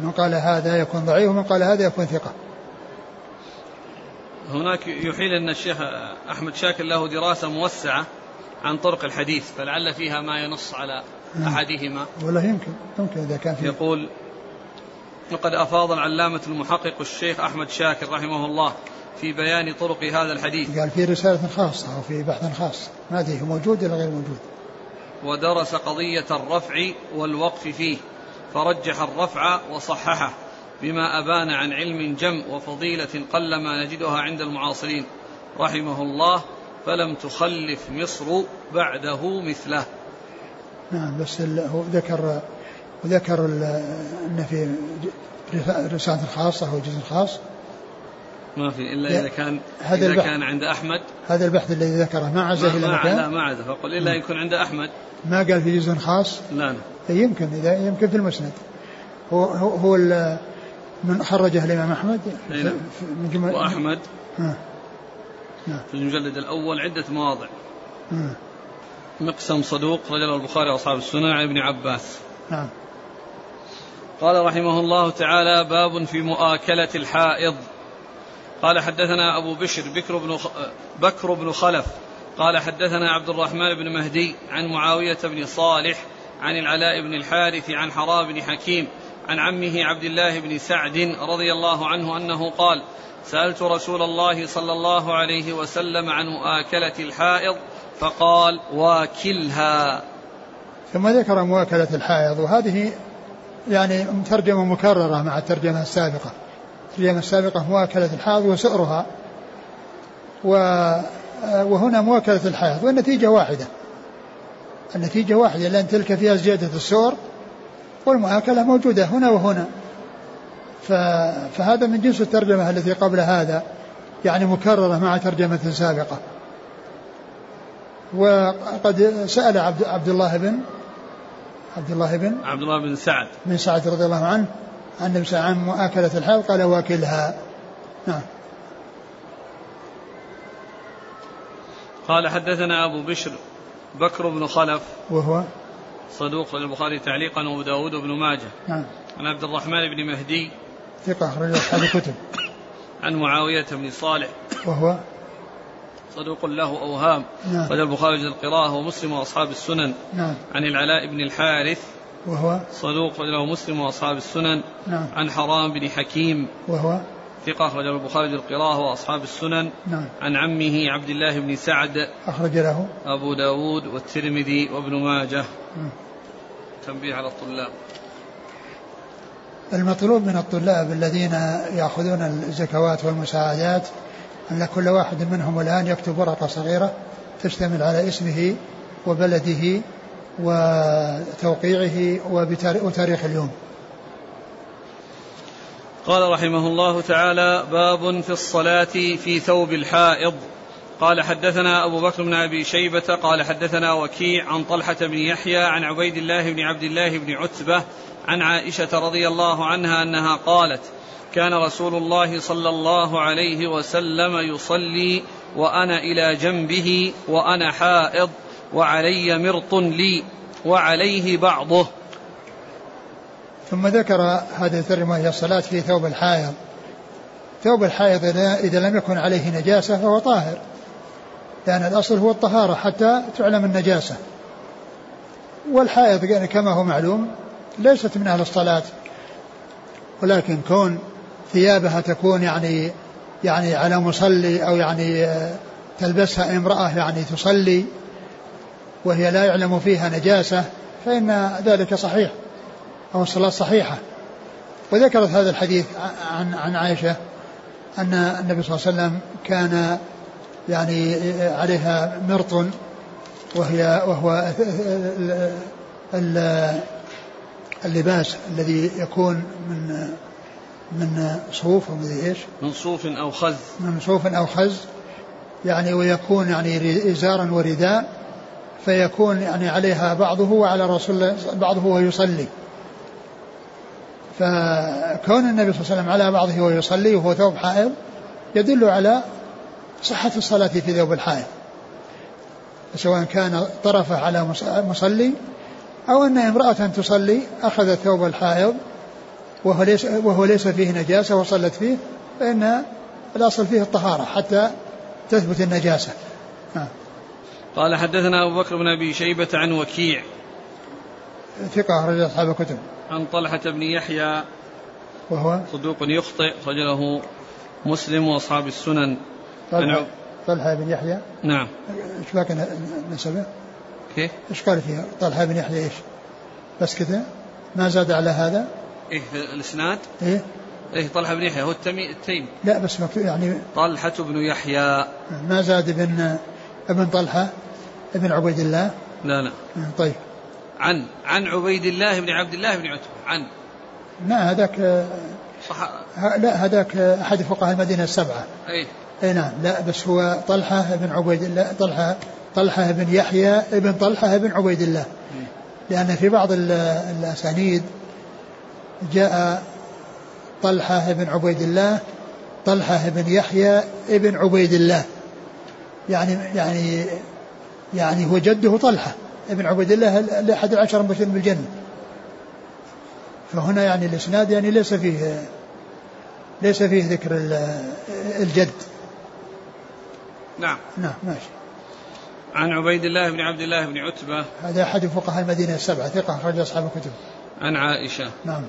من قال هذا يكون ضعيف ومن قال هذا يكون ثقة. هناك يحيل أن الشيخ أحمد شاكر له دراسة موسعة عن طرق الحديث فلعل فيها ما ينص على نعم. أحدهما. ولا يمكن يمكن إذا كان فيه يقول وقد أفاض العلامة المحقق الشيخ أحمد شاكر رحمه الله في بيان طرق هذا الحديث. قال في رسالة خاصة أو في بحث خاص. ما أدري هو موجود ولا غير موجود؟ ودرس قضية الرفع والوقف فيه فرجح الرفع وصححه بما أبان عن علم جم وفضيلة قلما نجدها عند المعاصرين. رحمه الله فلم تخلف مصر بعده مثله. نعم بس هو ذكر وذكر إن في رسالة خاصة أو جزء خاص. ما في إلا إذا كان هذا إذا كان عند أحمد. هذا البحث الذي ذكره ما عزه إلى مكان؟ لا ما عزه. فقل إلا يكون عند أحمد. ما قال في جزء خاص؟ لا لا. يمكن إذا يمكن في المسند. هو هو, هو من خرجه الإمام أحمد؟ نعم. من جمل وأحمد. نعم. في المجلد الأول عدة مواضع. مقسم صدوق رجل البخاري وأصحاب السنن عن ابن عباس. نعم. قال رحمه الله تعالى باب في مؤاكلة الحائض. قال حدثنا أبو بشر بكر بن بكر بن خلف قال حدثنا عبد الرحمن بن مهدي عن معاوية بن صالح عن العلاء بن الحارث عن حرام بن حكيم عن عمه عبد الله بن سعد رضي الله عنه أنه قال سألت رسول الله صلى الله عليه وسلم عن مؤاكلة الحائض فقال واكلها. ثم ذكر مؤاكلة الحائض وهذه يعني ترجمة مكررة مع الترجمة السابقة. الترجمة السابقة مؤاكلة الحائض وسؤرها. وهنا مؤاكلة الحائض والنتيجة واحدة. النتيجة واحدة لأن تلك فيها زيادة السؤر والمؤاكلة موجودة هنا وهنا. فهذا من جنس الترجمة التي قبل هذا يعني مكررة مع ترجمة سابقة. وقد سأل عبد, عبد الله بن عبد الله بن عبد الله بن سعد. بن سعد رضي الله عنه عن النبي صلى الله عليه وسلم عن مؤاكلة الحال قال واكلها. نعم. قال حدثنا أبو بشر بكر بن خلف وهو صدوق للبخاري تعليقا وأبو داود بن ماجه. نعم. عن عبد الرحمن بن مهدي ثقة أخرج أصحاب الكتب. (coughs) عن معاوية بن صالح وهو صدوق له أوهام. نعم. البخاري القراءة ومسلم وأصحاب السنن. نعم. عن العلاء بن الحارث وهو صدوق له مسلم وأصحاب السنن. نعم. عن حرام بن حكيم. وهو ثقة أخرجه البخاري القراءة وأصحاب السنن. نعم. عن عمه عبد الله بن سعد. أخرج له أبو داود والترمذي وابن ماجه. مم. تنبيه على الطلاب. المطلوب من الطلاب الذين يأخذون الزكوات والمساعدات أن كل واحد منهم الآن يكتب ورقة صغيرة تشتمل على اسمه وبلده وتوقيعه وتاريخ اليوم. قال رحمه الله تعالى باب في الصلاة في ثوب الحائض. قال حدثنا أبو بكر بن أبي شيبة قال حدثنا وكيع عن طلحة بن يحيى عن عبيد الله بن عبد الله بن عتبة عن عائشة رضي الله عنها أنها قالت كان رسول الله صلى الله عليه وسلم يصلي وأنا إلى جنبه وأنا حائض وعلي مرط لي وعليه بعضه. ثم ذكر هذه الترجمة هي الصلاة في ثوب الحائض. ثوب الحائض إذا- لم يكن عليه نجاسة فهو طاهر. لأن الأصل هو الطهارة حتى تعلم النجاسة. والحائض يعني كما هو معلوم ليست من أهل الصلاة. ولكن كون ثيابها تكون يعني يعني على مصلي أو يعني تلبسها امرأة يعني تصلي وهي لا يعلم فيها نجاسة فإن ذلك صحيح أو الصلاة صحيحة. وذكرت هذا الحديث عن عن عائشة أن النبي صلى الله عليه وسلم كان يعني عليها مرط وهي وهو ال- ال- اللباس الذي يكون من من صوف أو إيش؟ من صوف أو خز. من صوف أو خز يعني ويكون يعني إزارا ورداء. فيكون يعني عليها بعضه وعلى رسول الله بعضه وهو يصلي فكون النبي صلى الله عليه وسلم على بعضه وهو يصلي وهو ثوب حائض يدل على صحة الصلاة في ثوب الحائض. سواء كان طرفه على مص- مصلي أو أن امرأة تصلي أخذت ثوب الحائض وهو ليس, وهو ليس فيه نجاسة وصلت فيه فإن الأصل فيه الطهارة حتى تثبت النجاسة. نعم. قال حدثنا أبو بكر بن أبي شيبة عن وكيع ثقة أخرج أصحاب الكتب عن طلحة بن يحيى وهو صدوق يخطئ رجله مسلم وأصحاب السنن طلحة. طلحة بن يحيى نعم إيش باقي ن- نسبه؟ كيف؟ إيش قال فيها؟ طلحة بن يحيى إيش؟ بس كذا؟ ما زاد على هذا؟ إيه في الإسناد إيه؟ إيه طلحة بن يحيى هو التمي التيم لا بس مكتوب يعني طلحة بن يحيى ما زاد ابن ابن طلحة ابن عبيد الله؟ لا لا. طيب. عن عن عبيد الله بن عبد الله بن عتبة. عن. لا هذاك صح. لا هذاك أحد فقهاء المدينة السبعة. إيه أي نعم. لا بس هو طلحة بن عبيد الله طلحة طلحة بن يحيى ابن طلحة بن عبيد الله. لأن في بعض ال- الأسانيد جاء طلحة بن عبيد الله طلحة بن يحيى ابن عبيد الله. يعني يعني يعني هو جده طلحة ابن عبيد الله لاحد العشر المبشرين بالجنة. فهنا يعني الإسناد يعني ليس فيه ليس فيه ذكر ال- الجد. نعم. نعم ماشي. عن عبيد الله بن عبد الله بن عتبة. هذا أحد فقهاء المدينة السبعة ثقة أخرج أصحاب الكتب. عن عائشة. نعم.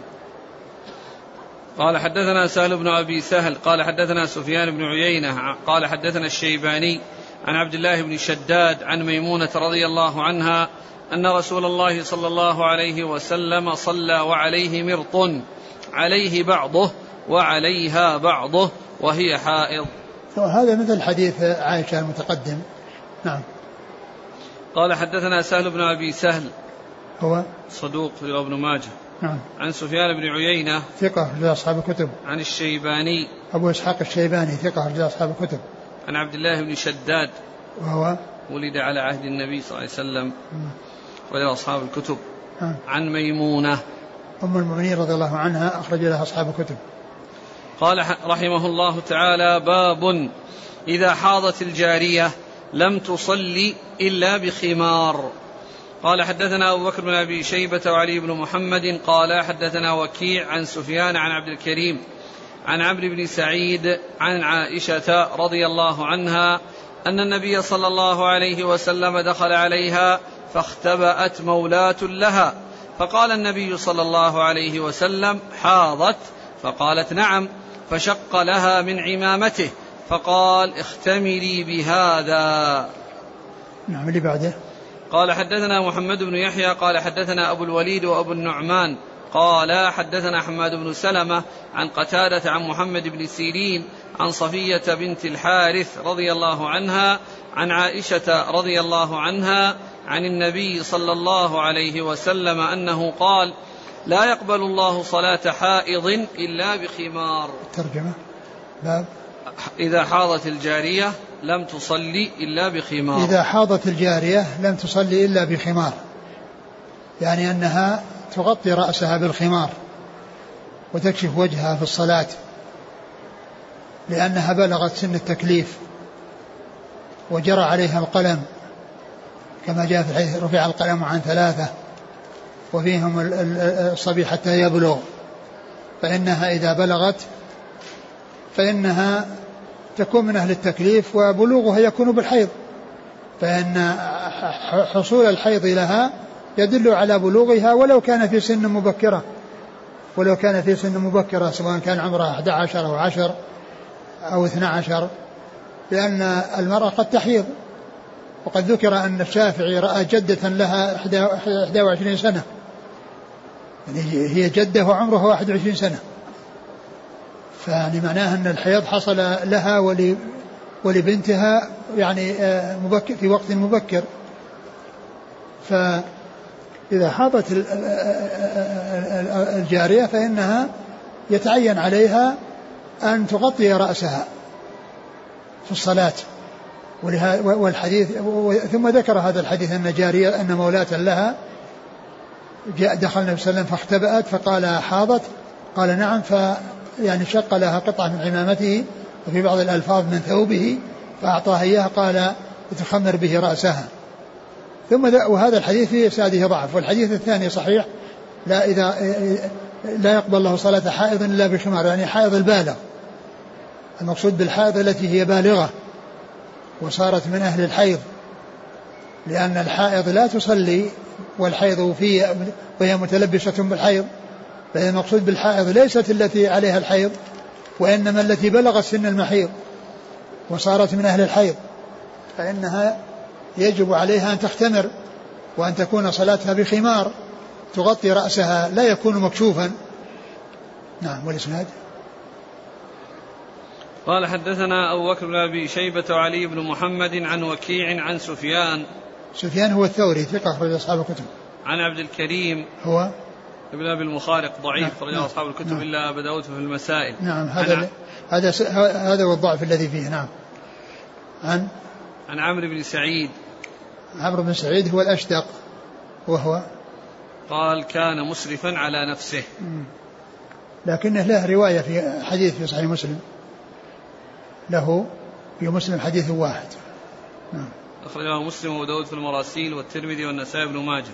قال حدثنا سهل بن أبي سهل قال حدثنا سفيان بن عيينة قال حدثنا الشيباني عن عبد الله بن شداد عن ميمونة رضي الله عنها أن رسول الله صلى الله عليه وسلم صلى وعليه مرط عليه بعضه وعليها بعضه وهي حائض. وهذا مثل حديث عائشة المتقدم. نعم. قال حدثنا سهل بن أبي سهل هو؟ صدوق في ابن ماجه. نعم. عن سفيان بن عيينة ثقة أخرج أصحاب الكتب. عن الشيباني. أبو إسحاق الشيباني ثقة أخرج أصحاب الكتب. عن عبد الله بن شداد وهو ولد على عهد النبي صلى الله عليه وسلم. وله أصحاب الكتب نعم. عن ميمونة أم المؤمنين رضي الله عنها أخرج لها أصحاب الكتب قال رحمه الله تعالى باب إذا حاضت الجارية لم تصلي إلا بخمار قال حدثنا أبو بكر بن أبي شيبة وعلي بن محمد قال حدثنا وكيع عن سفيان عن عبد الكريم عن عمرو بن سعيد عن عائشة رضي الله عنها أن النبي صلى الله عليه وسلم دخل عليها فاختبأت مولاة لها. فقال النبي صلى الله عليه وسلم حاضت فقالت نعم فشق لها من عمامته فقال اختملي بهذا. نعم اللي بعده؟ قال حدثنا محمد بن يحيى قال حدثنا أبو الوليد وأبو النعمان قال حدثنا حماد بن سلمة عن قتادة عن محمد بن سيرين عن صفية بنت الحارث رضي الله عنها عن عائشة رضي الله عنها عن النبي صلى الله عليه وسلم أنه قال لا يقبل الله صلاة حائض إلا بخمار. ترجمة. باب إذا حاضت الجارية لم تصلي إلا بخمار. إذا حاضت الجارية لم تصلي إلا بخمار. يعني أنها تغطي رأسها بالخمار وتكشف وجهها في الصلاة لأنها بلغت سن التكليف وجرى عليها القلم كما جاء في الحديث رفع القلم عن ثلاثة وفيهم الصبي حتى يبلغ فإنها إذا بلغت فإنها تكون من أهل التكليف وبلوغها يكون بالحيض فإن حصول الحيض لها يدل على بلوغها ولو كان في سن مبكرة. ولو كان في سن مبكرة سواء كان عمرها 11 أو 10 أو 12 لأن المرأة قد تحيض. وقد ذكر أن الشافعي رأى جدة لها 21 سنة. يعني هي جدة وعمرها 21 سنة. فيعني معناه أن الحيض حصل لها ول ولبنتها يعني آه، مبكر في وقت مبكر. فإذا حاضت الجارية فإنها يتعين عليها أن تغطي رأسها في الصلاة. والحديث ثم ذكر هذا الحديث أن جارية أن مولاة لها جاء دخل النبي صلى الله عليه وسلم فاختبأت فقال حاضت. قال نعم ف يعني شق لها قطعة من عمامته وفي بعض الألفاظ من ثوبه فأعطاها إياها قال تخمر به رأسها. ثم وهذا الحديث في إسناده ضعف والحديث الثاني صحيح لا إذا لا يقبل الله صلاة حائض إلا بخمار يعني حائض البالغ. المقصود بالحائض التي هي بالغة وصارت من أهل الحيض لأن الحائض لا تصلي والحيض في وهي متلبسة بالحيض فهي المقصود بالحائض ليست التي عليها الحيض وإنما التي بلغت سن المحيض وصارت من أهل الحيض فإنها يجب عليها أن تختمر وأن تكون صلاتها بخمار تغطي رأسها لا يكون مكشوفا. نعم والإسناد؟ قال حدثنا أبو بكر بن أبي شيبة وعلي بن محمد عن وكيع عن سفيان. سفيان هو الثوري ثقة أخرج أصحاب الكتب. عن عبد الكريم هو؟ ابن أبي المخارق ضعيف نعم. نعم. أصحاب الكتب نعم. إلا أبا داود في المسائل. نعم هذا هذا هذا هو الضعف الذي فيه نعم. عن؟ عن عمرو بن سعيد. عمرو بن سعيد هو الأشدق وهو قال كان مسرفا على نفسه. لكنه له رواية في حديث في صحيح مسلم. له في مسلم حديث واحد. نعم. أخرجه مسلم وداود في المراسيل والترمذي والنسائي بن ماجه.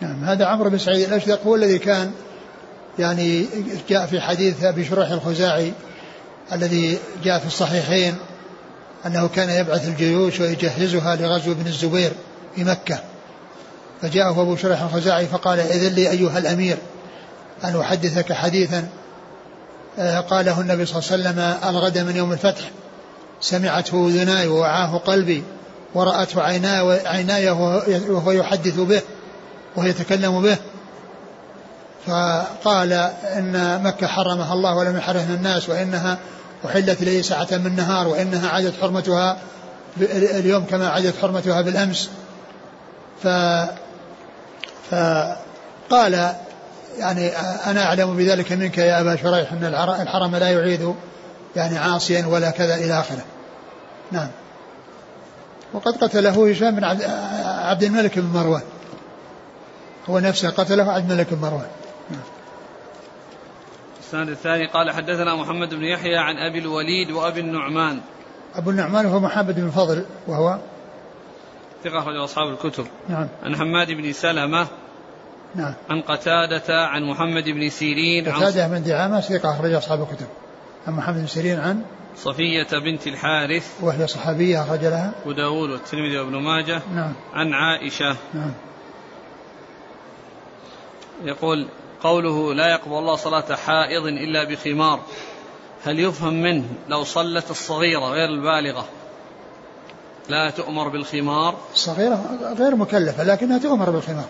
نعم. هذا عمرو بن سعيد الأشدق هو الذي كان يعني جاء في حديث أبي شريح الخزاعي الذي جاء في الصحيحين أنه كان يبعث الجيوش ويجهزها لغزو ابن الزبير. في مكة. فجاءه أبو شريح الخزاعي فقال إذن لي أيها الأمير أن أحدثك حديثا. آه، قاله النبي صلى الله عليه وسلم الغد من يوم الفتح. سمعته أذناي ووعاه قلبي ورأته عيناي, وهو يحدث به وهو يتكلم به. فقال إن مكة حرمها الله ولم يحرمها الناس وإنها أحلت لي ساعة من نهار وإنها عادت حرمتها اليوم كما عادت حرمتها بالأمس. ف فقال يعني أنا أعلم بذلك منك يا أبا شريح أن الحرم لا يعيد يعني عاصيا ولا كذا إلى آخره. نعم. وقد قتله هشام بن عبد الملك بن مروان. هو نفسه قتله عبد الملك بن مروان. السند الثاني قال حدثنا محمد بن يحيى عن أبي الوليد وأبي النعمان. أبو النعمان هو محمد بن فضل وهو ثقة أخرج أصحاب الكتب. نعم. عن حماد بن سلمة. نعم. عن قتادة عن محمد بن سيرين قتادة بن دعامة ثقة أخرج أصحاب الكتب. عن محمد بن سيرين عن صفية بنت الحارث. وهي صحابية أخرج لها. وداود والترمذي وابن ماجه. نعم. عن عائشة. نعم. يقول قوله لا يقبل الله صلاة حائض إلا بخمار. هل يفهم منه لو صلت الصغيرة غير البالغة؟ لا تؤمر بالخمار. الصغيرة غير مكلفة لكنها تؤمر بالخمار.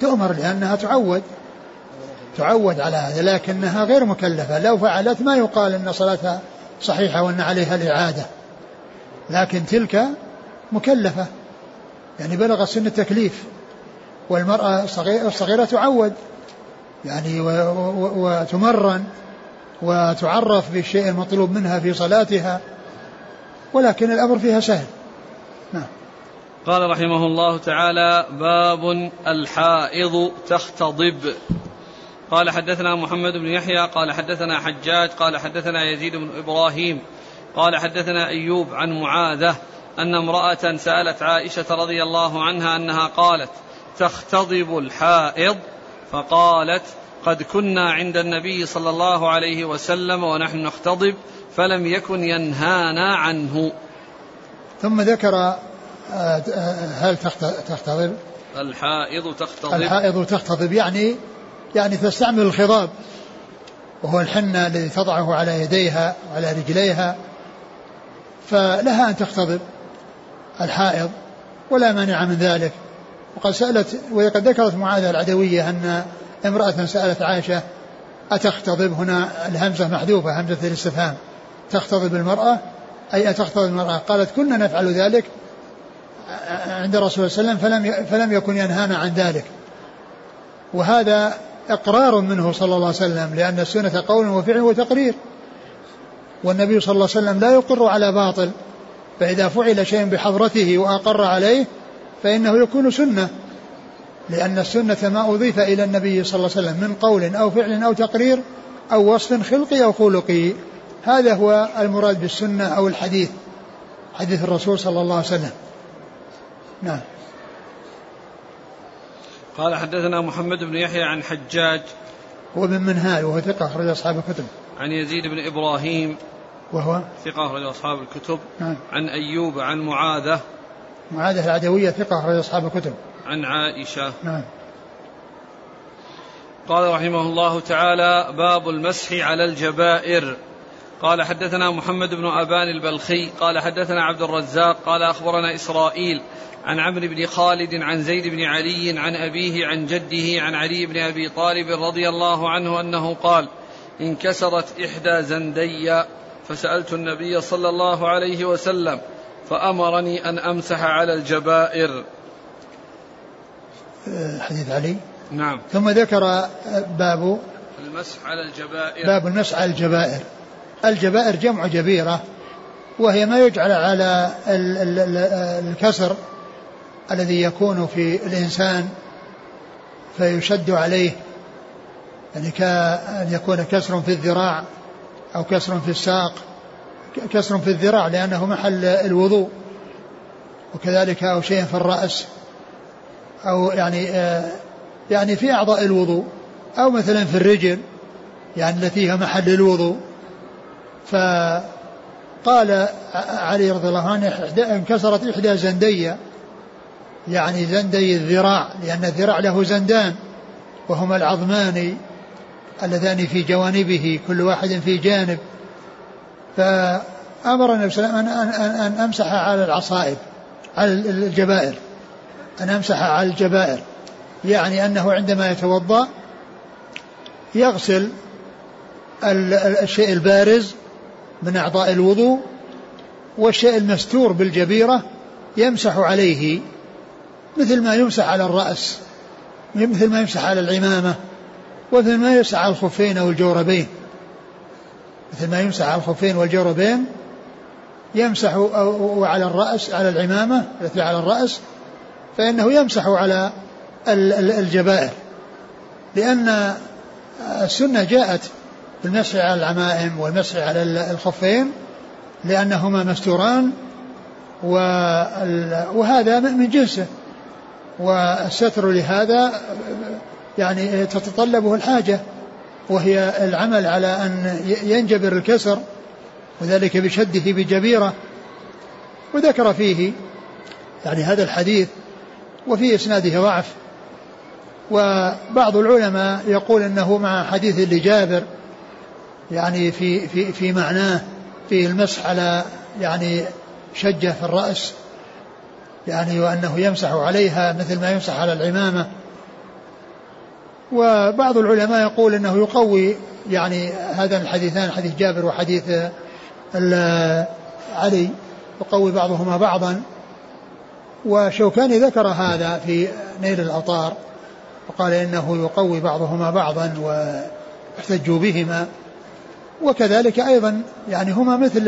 تؤمر لأنها تعود تعود على هذا لكنها غير مكلفة. لو فعلت ما يقال أن صلاتها صحيحة وأن عليها الإعادة. لكن تلك مكلفة. يعني بلغ سن التكليف. والمرأة الصغيرة تعود. يعني وتمرن وتعرف بالشيء المطلوب منها في صلاتها. ولكن الأمر فيها سهل. قال رحمه الله تعالى باب الحائض تختضب. قال حدثنا محمد بن يحيى قال حدثنا حجاج قال حدثنا يزيد بن إبراهيم قال حدثنا أيوب عن معاذة أن امرأة سألت عائشة رضي الله عنها أنها قالت تختضب الحائض؟ فقالت قد كنا عند النبي صلى الله عليه وسلم ونحن نختضب فلم يكن ينهانا عنه. ثم ذكر هل تختضب الحائض تختضب الحائض تختضب يعني يعني تستعمل الخضاب. وهو الحنة الذي تضعه على يديها وعلى رجليها. فلها أن تختضب الحائض ولا مانع من ذلك. وقد سألت وقد ذكرت معاذة العدوية أن امرأة سألت عائشة أتختضب هنا الهمزة محذوفة همزة الاستفهام. تختضب المرأة أي أتختضب المرأة قالت كنا نفعل ذلك عند الرسول صلى الله عليه وسلم فلم فلم يكن ينهانا عن ذلك. وهذا إقرار منه صلى الله عليه وسلم لأن السنة قول وفعل وتقرير. والنبي صلى الله عليه وسلم لا يقر على باطل فإذا فعل شيء بحضرته وأقر عليه فإنه يكون سنة. لأن السنة ما أضيف إلى النبي صلى الله عليه وسلم من قول أو فعل أو تقرير أو وصف خلقي أو خلقي. هذا هو المراد بالسنة أو الحديث حديث الرسول صلى الله عليه وسلم. نعم. قال حدثنا محمد بن يحيى عن حجاج هو من منهال وهو ثقة أخرج أصحاب الكتب. عن يزيد بن إبراهيم وهو؟ ثقة أخرج أصحاب الكتب. نعم. عن أيوب عن معاذة. معاذة العدوية ثقة أخرج أصحاب الكتب. عن عائشة. نعم. قال رحمه الله تعالى باب المسح على الجبائر. قال حدثنا محمد بن أبان البلخي قال حدثنا عبد الرزاق قال أخبرنا إسرائيل عن عمرو بن خالد عن زيد بن علي عن أبيه عن جده عن علي بن أبي طالب رضي الله عنه أنه قال انكسرت إحدى زندي فسألت النبي صلى الله عليه وسلم فأمرني أن أمسح على الجبائر. حديث علي؟ نعم. ثم ذكر باب المسح على الجبائر. باب المسح على الجبائر. الجبائر جمع جبيرة وهي ما يجعل على الكسر الذي يكون في الإنسان فيشد عليه يعني كأن يكون كسر في الذراع أو كسر في الساق كسر في الذراع لأنه محل الوضوء وكذلك أو شيء في الرأس أو يعني آه يعني في أعضاء الوضوء أو مثلا في الرجل يعني التي هي محل الوضوء. فقال علي رضي الله عنه انكسرت إحدى زندي يعني زندي الذراع لأن الذراع له زندان وهما العظمان اللذان في جوانبه كل واحد في جانب. فأمر النبي صلى الله عليه وسلم أن, أمسح على العصائب على الجبائر أن أمسح على الجبائر. يعني أنه عندما يتوضأ يغسل الشيء البارز من أعضاء الوضوء والشيء المستور بالجبيرة يمسح عليه مثل ما يمسح على الرأس مثل ما يمسح على العمامة ومثل ما يمسح على الخفين أو الجوربين. مثل ما يمسح على الخفين والجوربين يمسح وعلى الرأس على العمامة التي على الرأس فإنه يمسح على الجبائر. لأن السنة جاءت بالمسح على العمائم والمسح على الخفين لأنهما مستوران وهذا من جنسه. والستر لهذا يعني تتطلبه الحاجة وهي العمل على أن ينجبر الكسر وذلك بشده بجبيرة. وذكر فيه يعني هذا الحديث وفي إسناده ضعف. وبعض العلماء يقول إنه مع حديث لجابر يعني في في في معناه في المسح على يعني شجة في الرأس. يعني وأنه يمسح عليها مثل ما يمسح على العمامة. وبعض العلماء يقول أنه يقوي يعني هذا الحديثان حديث جابر وحديث علي يقوي بعضهما بعضا. وشوكاني ذكر هذا في نيل الأوطار وقال إنه يقوي بعضهما بعضا واحتجوا بهما. وكذلك أيضا يعني هما مثل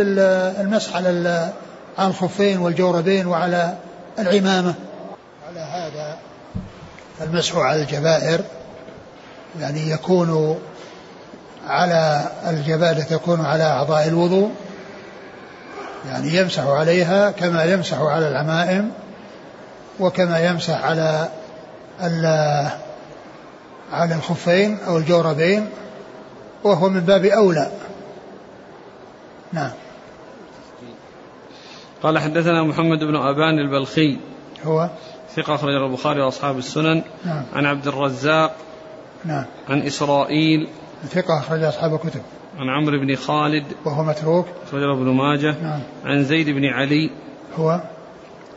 المسح على الخفين والجوربين وعلى العمامة. على هذا المسح على الجبائر يعني يكون على الجبائر تكون على أعضاء الوضوء يعني يمسح عليها كما يمسح على العمائم وكما يمسح على على الخفين أو الجوربين وهو من باب أولى. نعم. قال حدثنا محمد بن أبان البلخي. هو؟ ثقة أخرج البخاري وأصحاب السنن. نعم. عن عبد الرزاق. نعم. عن إسرائيل. ثقة أخرج أصحاب الكتب. عن عمرو بن خالد. وهو متروك. أخرج ابن ماجه. نعم. عن زيد بن علي. هو؟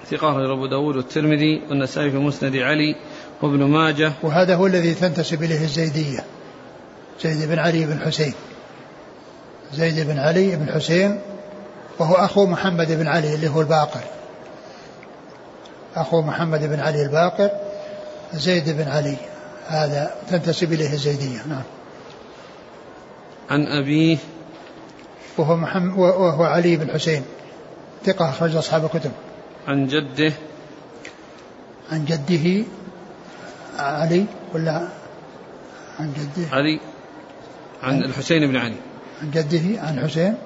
ثقة أخرج أبو داود والترمذي والنسائي في مسند علي وابن ماجه. وهذا هو الذي تنتسب إليه الزيدية. زيد بن علي بن حسين. زيد بن علي بن حسين وهو أخو محمد بن علي اللي هو الباقر. أخو محمد بن علي الباقر زيد بن علي. هذا تنتسب إليه الزيدية نعم. عن أبيه. وهو محمد وهو علي بن حسين. ثقة أخرج أصحاب الكتب. عن جده. عن جده. علي ولا عن جده؟ علي. عن الحسين بن علي. عن جده عن حسين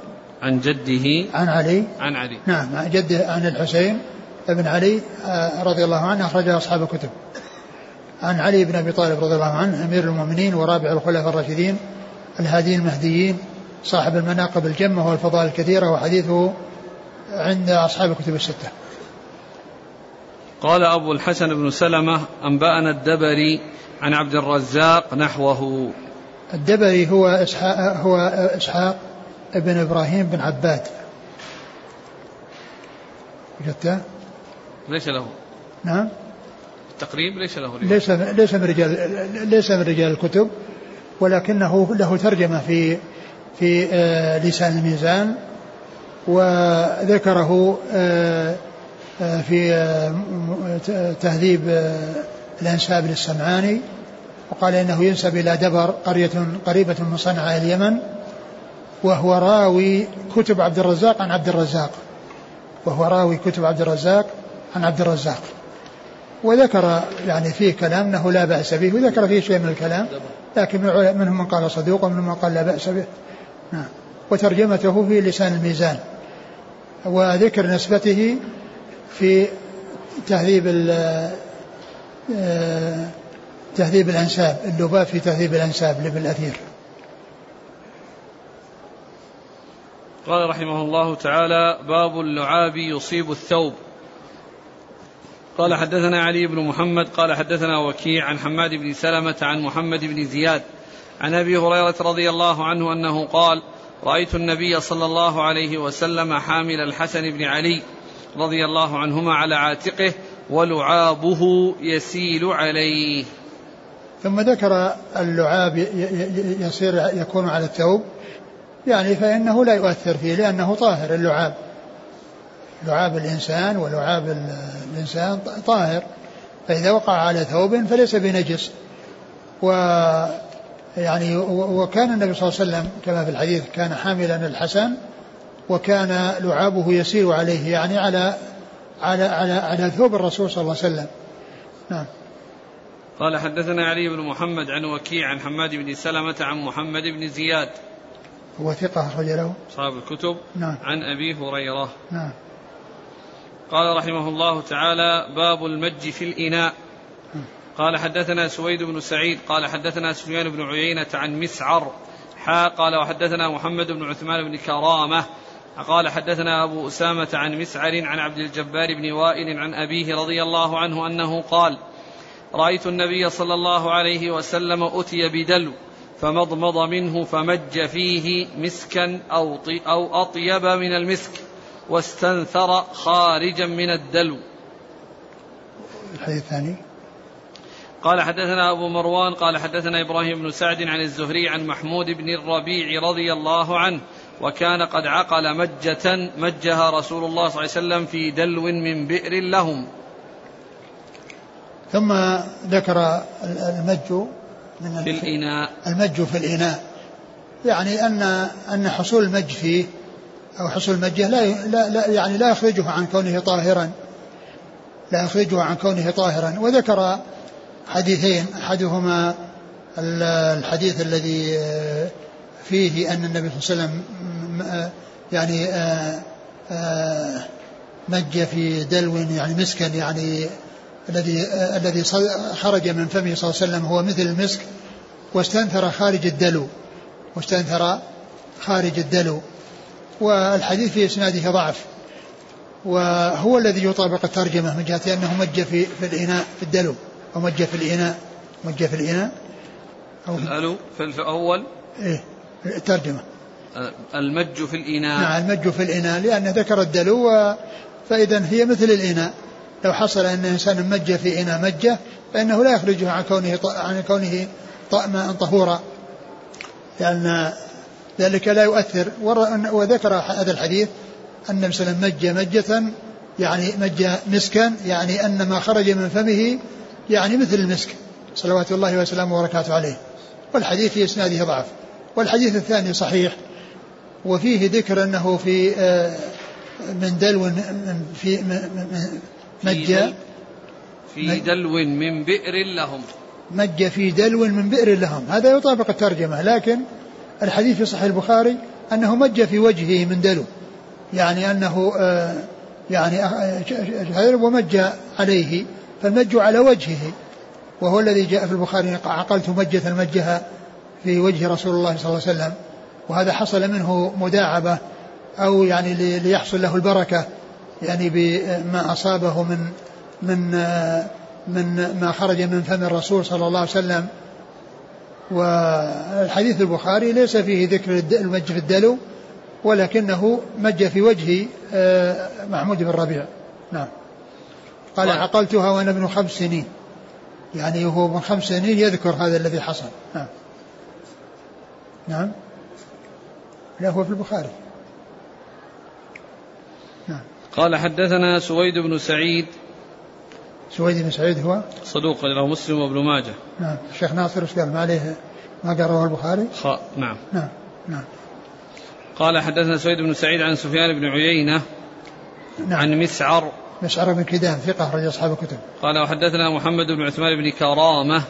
عن جده عن علي. عن علي. نعم عن جده عن الحسين بن علي آه، رضي الله عنه أخرجه أصحاب الكتب. عن علي بن أبي طالب رضي الله عنه أمير المؤمنين ورابع الخلفاء الراشدين الهاديين المهديين صاحب المناقب الجمة والفضائل الكثيرة وحديثه عند أصحاب الكتب الستة. قال أبو الحسن بن سلمة أنبأنا الدبري عن عبد الرزاق نحوه. الدبري هو إسحاق هو إسحاق ابن إبراهيم بن عباد وجدته؟ ليس له نعم التقريب ليس له. ليس ليس من رجال ليس من رجال الكتب ولكنه له ترجمة في في آه، لسان الميزان وذكره آه، آه، في تهذيب الأنساب للسمعاني وقال إنه ينسب إلى دبر قرية قريبة من صنعاء اليمن وهو راوي كتب عبد الرزاق عن عبد الرزاق. وهو راوي كتب عبد الرزاق عن عبد الرزاق. وذكر يعني فيه كلام أنه لا بأس به وذكر فيه شيء من الكلام لكن منهم من قال صدوق ومنهم من قال لا بأس به. نعم. وترجمته في لسان الميزان. وذكر نسبته في تهذيب آه، تهذيب الأنساب اللباب في تهذيب الأنساب لابن الأثير. قال رحمه الله تعالى باب اللعاب يصيب الثوب. قال حدثنا علي بن محمد قال حدثنا وكيع عن حماد بن سلمة عن محمد بن زياد عن أبي هريرة رضي الله عنه أنه قال رأيت النبي صلى الله عليه وسلم حامل الحسن بن علي رضي الله عنهما على عاتقه ولعابه يسيل عليه. ثم ذكر اللعاب يصير يكون على الثوب يعني فإنه لا يؤثر فيه لأنه طاهر اللعاب. لعاب الإنسان ولعاب الإنسان طاهر. فإذا وقع على ثوب فليس بنجس. و يعني وكان النبي صلى الله عليه وسلم كما في الحديث كان حاملا الحسن وكان لعابه يسير عليه يعني على على على على ثوب الرسول صلى الله عليه وسلم. نعم. قال حدثنا علي بن محمد عن وكيع عن حماد بن سلمة عن محمد بن زياد. هو ثقة أخرج له؟ أصحاب الكتب. نعم. عن أبي هريرة. نعم. قال رحمه الله تعالى باب المج في الإناء. قال حدثنا سويد بن سعيد. قال حدثنا سفيان بن عيينة عن مسعر. حا قال وحدثنا محمد بن عثمان بن كرامة. قال حدثنا أبو أسامة عن مسعر عن عبد الجبار بن وائل عن أبيه رضي الله عنه أنه قال رأيت النبي صلى الله عليه وسلم أتي بدلو. فمضمض منه فمج فيه مسكا أو, أو أطيب من المسك واستنثر خارجا من الدلو. الحديث الثاني. قال حدثنا أبو مروان قال حدثنا إبراهيم بن سعد عن الزهري عن محمود بن الربيع رضي الله عنه وكان قد عقل مجة مجها رسول الله صلى الله عليه وسلم في دلو من بئر لهم. ثم ذكر المج من في الإناء. المج في الإناء. يعني أن أن حصول المج فيه أو حصول المجه لا, لا, لا يعني لا يخرجه عن كونه طاهرا. لا يخرجه عن كونه طاهرا. وذكر حديثين أحدهما الحديث الذي فيه أن النبي صلى الله عليه وسلم يعني مج في دلو يعني مسكا يعني الذي الذي خرج من فمه صلى الله عليه وسلم هو مثل المسك واستنثر خارج الدلو واستنثر خارج الدلو. والحديث في إسناده ضعف. وهو الذي يطابق الترجمة من جهة أنه مج في في الإناء في الدلو أو مج في الإناء مج في الإناء. أو الألو في الأول؟ إيه الترجمة. المج في الإناء. نعم المج في الإناء لأنه ذكر الدلو فإذا هي مثل الإناء. لو حصل أن إنسان مج في إناء مجة فإنه لا يخرجه عن كونه عن كونه ماء طهورا. لأن ذلك لا يؤثر. وذكر هذا الحديث أن وسلم مج مجة يعني مج مسكا يعني أن ما خرج من فمه يعني مثل المسك. صلوات الله وسلامه وبركاته عليه. والحديث في إسناده ضعف. والحديث الثاني صحيح. وفيه ذكر أنه في آه، من دلو في مج في دلو من بئر لهم. مج في دلو من بئر لهم. هذا يطابق الترجمة لكن الحديث في صحيح البخاري أنه مج في وجهه من دلو. يعني أنه آه، يعني آه، ومج عليه فالمج على وجهه. وهو الذي جاء في البخاري عقلت مجة مجها في وجه رسول الله صلى الله عليه وسلم. وهذا حصل منه مداعبة أو يعني ليحصل له البركة. يعني بما أصابه من من من ما خرج من فم الرسول صلى الله عليه وسلم. والحديث البخاري ليس فيه ذكر المج في الدلو ولكنه مج في وجه آه، محمود بن ربيع. نعم. قال طيب. عقلتها وأنا ابن خمس سنين. يعني هو من خمس سنين يذكر هذا الذي حصل. نعم. نعم. لا هو في البخاري. نعم قال حدثنا سويد بن سعيد. سويد بن سعيد هو؟ صدوق له مسلم وابن ماجه. نعم. الشيخ ناصر إيش قال ما عليه ما رواه البخاري؟ خ... نعم. نعم. نعم. قال حدثنا سويد بن سعيد عن سفيان بن عيينة نعم. عن مسعر. مسعر بن كدام ثقة أخرج أصحاب الكتب. قال وحدثنا محمد بن عثمان بن كرامة.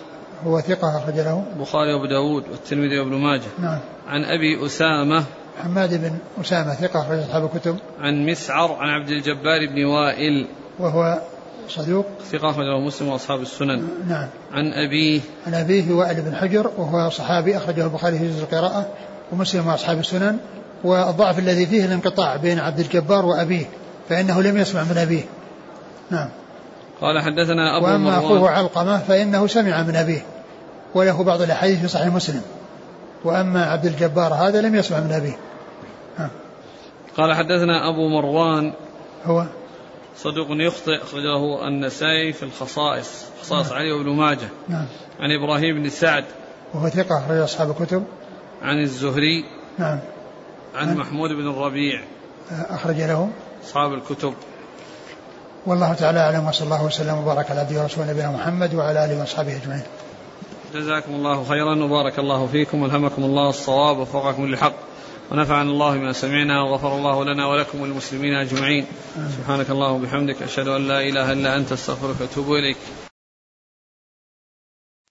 هو ثقة أخرج له. البخاري وأبو داود والترمذي وابن ماجه. نعم. عن أبي أسامة حماد بن أسامة ثقة أخرج أصحاب الكتب. عن مسعر عن عبد الجبار بن وائل. وهو صدوق. ثقة أخرج له مسلم وأصحاب السنن. نعم. عن أبيه. عن أبيه وائل بن حجر وهو صحابي أخرجه البخاري في جزء القراءة ومسلم وأصحاب السنن. والضعف الذي فيه الانقطاع بين عبد الجبار وأبيه فإنه لم يسمع من أبيه. نعم. قال حدثنا أبو وأما أخوه علقمة فإنه سمع من أبيه. وله بعض الأحاديث في صحيح مسلم. وأما عبد الجبار هذا لم يسمع من أبيه. نعم. قال حدثنا أبو مروان. هو صدوق يخطئ أخرجه النسائي في الخصائص خصائص نعم. علي وابن ماجه. نعم. عن إبراهيم بن سعد. وهو ثقة أخرج أصحاب الكتب. عن الزهري. نعم. عن, عن محمود بن الربيع. أخرج له. أصحاب الكتب. والله تعالى أعلم وصلى الله وسلم وبارك على عبده ورسوله نبينا محمد وعلى آله وأصحابه أجمعين. جزاكم الله خيرا وبارك الله فيكم والهمكم الله الصواب ووفقكم للحق ونفعنا الله بما سمعنا وغفر الله لنا ولكم وللمسلمين أجمعين. سبحانك اللهم وبحمدك أشهد أن لا إله إلا أنت أستغفرك وأتوب إليك.